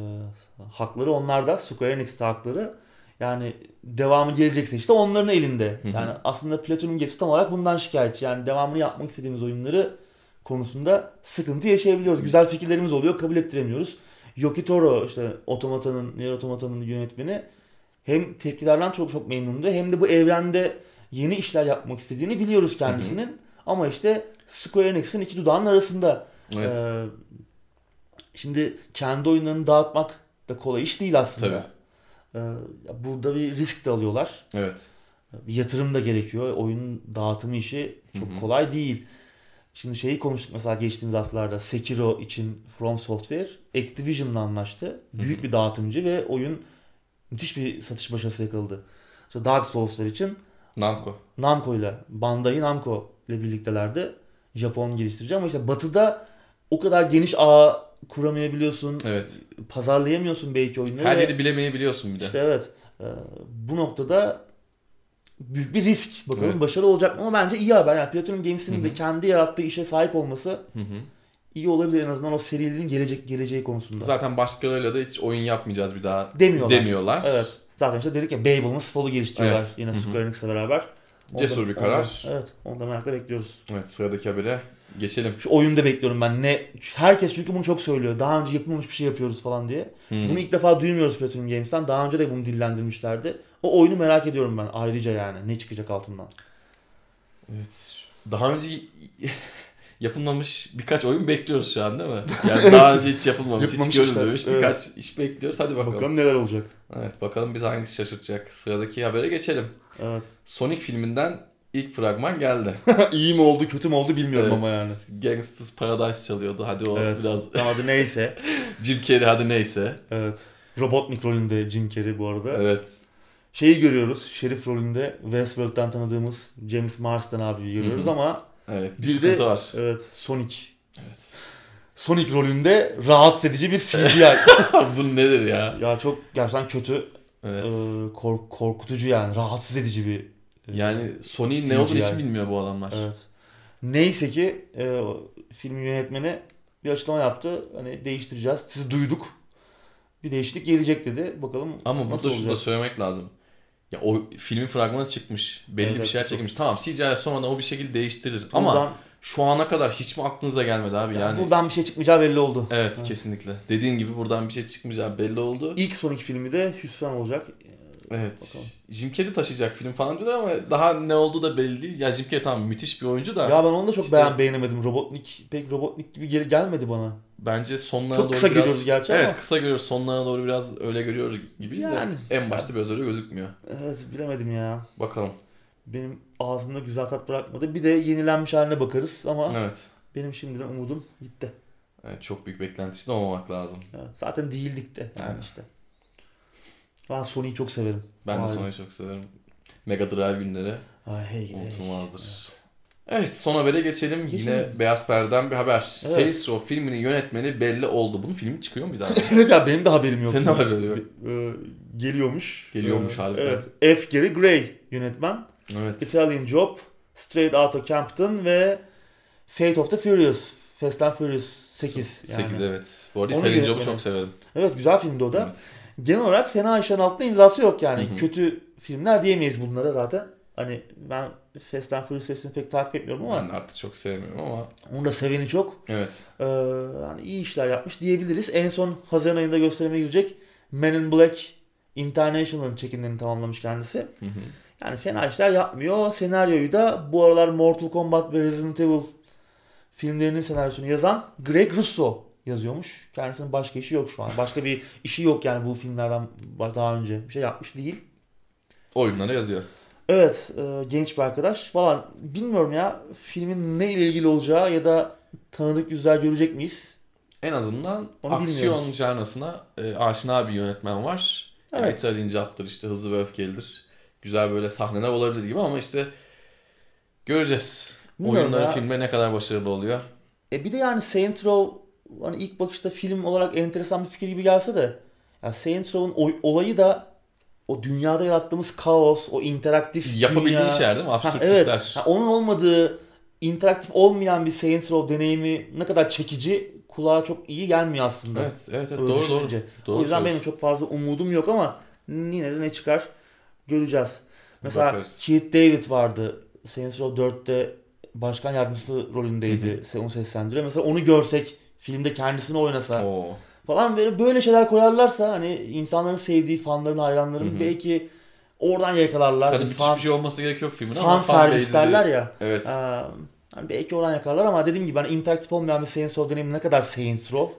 hakları onlarda. Square Enix'te hakları. Yani devamı gelecekse işte onların elinde. Hı hı. Yani aslında Platinum Games tam olarak bundan şikayetçi. Yani devamını yapmak istediğimiz oyunları konusunda sıkıntı yaşayabiliyoruz. Güzel fikirlerimiz oluyor, kabul ettiremiyoruz. Yoki Toro işte Otomata'nın, Nier Otomata'nın yönetmeni hem tepkilerden çok çok memnundu hem de bu evrende yeni işler yapmak istediğini biliyoruz kendisinin. Ama işte Square Enix'in iki dudağının arasında. Evet. Ee, şimdi kendi oyunlarını dağıtmak da kolay iş değil aslında. Ee, burada bir risk de alıyorlar. Evet. Yatırım da gerekiyor. Oyun dağıtımı işi çok Hı hı. kolay değil. Şimdi şeyi konuştuk mesela geçtiğimiz haftalarda Sekiro için From Software Activision'la anlaştı. Büyük bir dağıtımcı ve oyun müthiş bir satış başarısı yakaladı. İşte Dark Souls'lar için Namco. Namco ile Bandai Namco ile birliktelerdi. Japon geliştirici ama işte batıda o kadar geniş ağ kuramayabiliyorsun. Evet. Pazarlayamıyorsun belki oyunları. Her yeri bilemeyebiliyorsun bir de. işte evet. e, bu noktada büyük bir risk. Bakalım Evet. başarılı olacak mı ama bence iyi haber. Yani Platinum Games'in de kendi yarattığı işe sahip olması Hı hı. iyi olabilir en azından o serinin gelecek geleceği konusunda. Zaten başkalarıyla da hiç oyun yapmayacağız bir daha Demiyorlar. demiyorlar. Evet. Zaten işte dedik ya Babel'ın Spol'u geliştiriyorlar Evet. yine. Square Enix'le beraber. Cesur bir karar. onu da- evet. Onu da merakla bekliyoruz. Evet sıradaki habere geçelim. Şu oyunda bekliyorum ben. Ne herkes çünkü bunu çok söylüyor. Daha önce yapılmamış bir şey yapıyoruz falan diye. Hmm. Bunu ilk defa duymuyoruz Platinum Games'ten. Daha önce de bunu dillendirmişlerdi. O oyunu merak ediyorum ben ayrıca yani. Ne çıkacak altından. Evet. Daha önce yapılmamış birkaç oyun bekliyoruz şu an değil mi? Yani daha önce hiç yapılmamış, hiç Yapılmamış görülmemiş işler, birkaç iş bekliyoruz. Hadi bakalım. Bakalım neler olacak. Evet bakalım bizi hangisi şaşırtacak. Sıradaki habere geçelim. Evet. Sonic filminden ilk fragman geldi. İyi mi oldu kötü mü oldu bilmiyorum Evet, ama yani. Gangsters Paradise çalıyordu. Hadi o Evet. biraz hadi neyse. Jim Carrey hadi neyse. Evet. Robotnik rolünde Jim Carrey bu arada. Evet. Şeyi görüyoruz. Şerif rolünde Westworld'den tanıdığımız James Marsden abi görüyoruz ama Evet bir, Bir de- var. evet Sonic. Evet. Sonic rolünde rahatsız edici bir CGI. Bu nedir ya? ya çok gerçekten kötü. Evet. Ee, kork- korkutucu yani. Rahatsız edici bir. Yani Sony'nin ne olduğunu hiç bilmiyor bu adamlar. Evet. Neyse ki e, o filmin yönetmeni bir açıklama yaptı. Hani değiştireceğiz. Sizi duyduk. Bir değişiklik gelecek dedi. Bakalım Ama nasıl burada şunu da söylemek lazım. Ya o filmin fragmanı çıkmış. Belli Evet, bir şeyler çok- çekilmiş. Tamam CGI sonradan o bir şekilde değiştirilir. Ama Buradan, şu ana kadar hiç mi aklınıza gelmedi abi? yani Yani buradan bir şey çıkmayacağı belli oldu. Evet Ha. kesinlikle. Dediğin gibi buradan bir şey çıkmayacağı belli oldu. İlk Sonic filmi de hüsran olacak. Evet. Bakalım. Jim Carrey taşıyacak film falan diyorlar ama daha ne olduğu da belli değil. Ya Jim Carrey tamam müthiş bir oyuncu da Ya ben onu da çok İşte- beğen beğenemedim. Robotnik pek Robotnik gibi gel- gelmedi bana. bence sonlarına Çok doğru kısa biraz... görüyoruz gerçi Evet ama. kısa görüyoruz. Sonlarına doğru biraz öyle görüyoruz gibiyiz Yani. de en başta biraz öyle gözükmüyor. Evet bilemedim ya. Bakalım. Benim ağzımda güzel tat bırakmadı. Bir de yenilenmiş haline bakarız ama Evet. benim şimdiden umudum gitti. evet çok büyük beklenti içinde olmamak lazım. Evet, zaten değildik de yani Evet. işte. Ben Sony'yi çok severim. Ben de Vay. Sony'yi çok severim. Mega Drive günleri Ay hey hey. unutulmazdır. Evet son habere geçelim. Geçelim. Yine Beyaz Perde'den bir haber. Saints Row filminin yönetmeni belli oldu. Bunun filmi çıkıyor muydu abi? Evet ya benim de haberim yok. Senin de haberin yok. Ee, geliyormuş. Geliyormuş Ee, harbiden. Evet. F. Gary Gray yönetmen. evet. Italian Job, Straight Outta Compton ve Fate of the Furious. Fast and Furious 8 yani. 8 evet. Bu arada Onu Italian Job'u çok severim. Evet güzel filmdi o da. Evet. Genel olarak fena işlerin altında imzası yok yani. Hı hı. Kötü filmler diyemeyiz bunlara zaten. Hani ben Fast and Furious serisini pek takip etmiyorum ama Ben artık çok sevmiyorum ama onu da seveni çok. evet. Ee, yani iyi işler yapmış diyebiliriz. En son Haziran ayında gösterime girecek Men in Black International'ın çekimlerini tamamlamış kendisi. Hı hı. Yani fena işler yapmıyor. Senaryoyu da bu aralar Mortal Kombat ve Resident Evil filmlerinin senaryosunu yazan Greg Russo yazıyormuş. Kendisinin başka işi yok şu an. Başka bir işi yok yani bu filmlerden daha önce. Bir şey yapmış değil. Oyunları yazıyor. Evet, e, genç bir arkadaş. Falan bilmiyorum ya filmin ne ile ilgili olacağı ya da tanıdık yüzler görecek miyiz? En azından Onu aksiyon bilmiyoruz. e, aşina bir yönetmen var. Evet. Italian Job'dır işte hızlı ve öfkelidir. Güzel böyle sahneler olabilir gibi ama işte göreceğiz. Bilmiyorum Oyunları ya. filme ne kadar başarılı oluyor. E bir de yani Saints Row hani ilk bakışta film olarak enteresan bir fikir gibi gelse de ya Saints Row'un olayı da o dünyada yarattığımız kaos, o interaktif Yapabildiğin dünya. şeyler değil mi? Ha, Absürtlükler. evet. Ha, onun olmadığı interaktif olmayan bir Saints Row deneyimi ne kadar çekici kulağa çok iyi gelmiyor aslında. Evet, evet, evet doğru doğru. düşününce. doğru o yüzden benim çok fazla umudum yok ama yine de ne çıkar göreceğiz. Mesela Bakarız. Keith David vardı. Saints Row 4'te başkan yardımcısı rolündeydi. Onu seslendiriyor. Mesela onu görsek filmde kendisini oynasa Oo. falan böyle böyle şeyler koyarlarsa hani insanların sevdiği fanların hayranların Hı hı. belki oradan yakalarlar. Müthiş fan, bir şey olması gerek yok filmin ama fan servis derler ya. Evet. Ee, hani belki oradan yakalarlar ama dediğim gibi hani interaktif olmayan bir Saints Row deneyimi ne kadar Saints Row.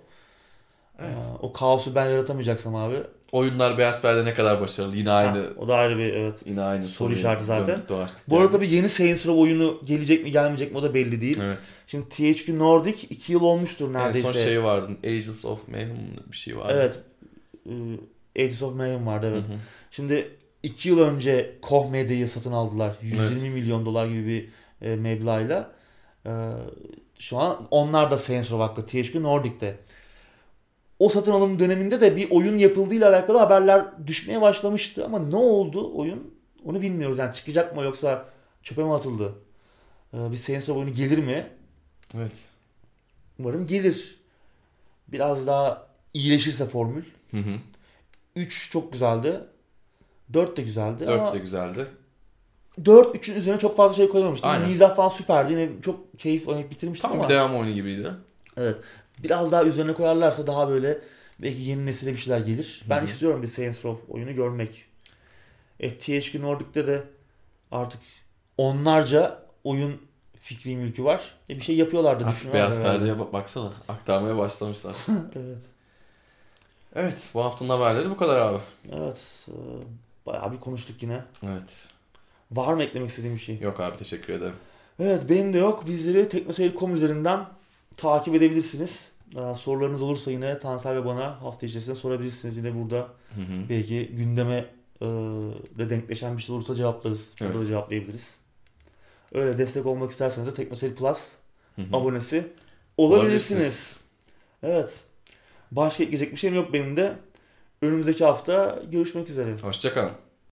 Evet. O kaosu ben yaratamayacaksam abi. Oyunlar Beyaz Perde ne kadar başarılı. Yine aynı Ha, o da ayrı bir evet. yine aynı soru işareti zaten. döndük dolaştık Bu yani. arada bir yeni Saints Row oyunu gelecek mi gelmeyecek mi o da belli değil. Evet. Şimdi THQ Nordic 2 yıl olmuştur En neredeyse. son şey vardı. Agents of Mayhem bir şey vardı. Evet. Ee, Agents of Mayhem vardı evet. Hı hı. Şimdi 2 yıl önce Koch Media'yı satın aldılar. 120 Evet. milyon dolar gibi bir e, meblağıyla. Ee, şu an onlar da Saints Row hakkı. THQ Nordic'te. O satın alım döneminde de bir oyun yapıldığıyla alakalı haberler düşmeye başlamıştı. Ama ne oldu oyun? Onu bilmiyoruz. Yani çıkacak mı yoksa çöpe mi atıldı? Ee, bir Saints Row oyunu gelir mi? Evet. Umarım gelir. Biraz daha iyileşirse formül. Hı hı. 3 çok güzeldi. 4 de güzeldi 4 ama de güzeldi. 4 3'ün üzerine çok fazla şey koymamıştım. Aynen. Mizah falan süperdi. Yine çok keyif oynayıp bitirmiştim Tam ama bir devam oyunu gibiydi. evet. Biraz daha üzerine koyarlarsa daha böyle belki yeni nesile bir şeyler gelir. Ben Hı hı. istiyorum bir Saints Row oyunu görmek. E, THQ Nordic'te de artık onlarca oyun fikri mülkü var. E, bir şey yapıyorlardı Artık Beyaz herhalde. Perde'ye bak- baksana. Aktarmaya başlamışlar. Evet. evet. Bu haftanın haberleri bu kadar abi. Evet. e, Bayağı bir konuştuk yine. Evet. Var mı eklemek istediğim bir şey? Yok abi teşekkür ederim. Evet benim de yok. Bizleri teknoseyir.com üzerinden takip edebilirsiniz. Ee, sorularınız olursa yine Tansel ve bana hafta içerisinde sorabilirsiniz. Yine burada Hı hı. belki gündeme e, de denkleşen bir şey olursa cevaplarız. Burada da Evet. cevaplayabiliriz. Öyle destek olmak isterseniz de Teknoseyir Plus Hı hı. abonesi olabilirsiniz. Evet. Başka ekleyecek bir şeyim yok benim de. Önümüzdeki hafta görüşmek üzere. Hoşçakalın.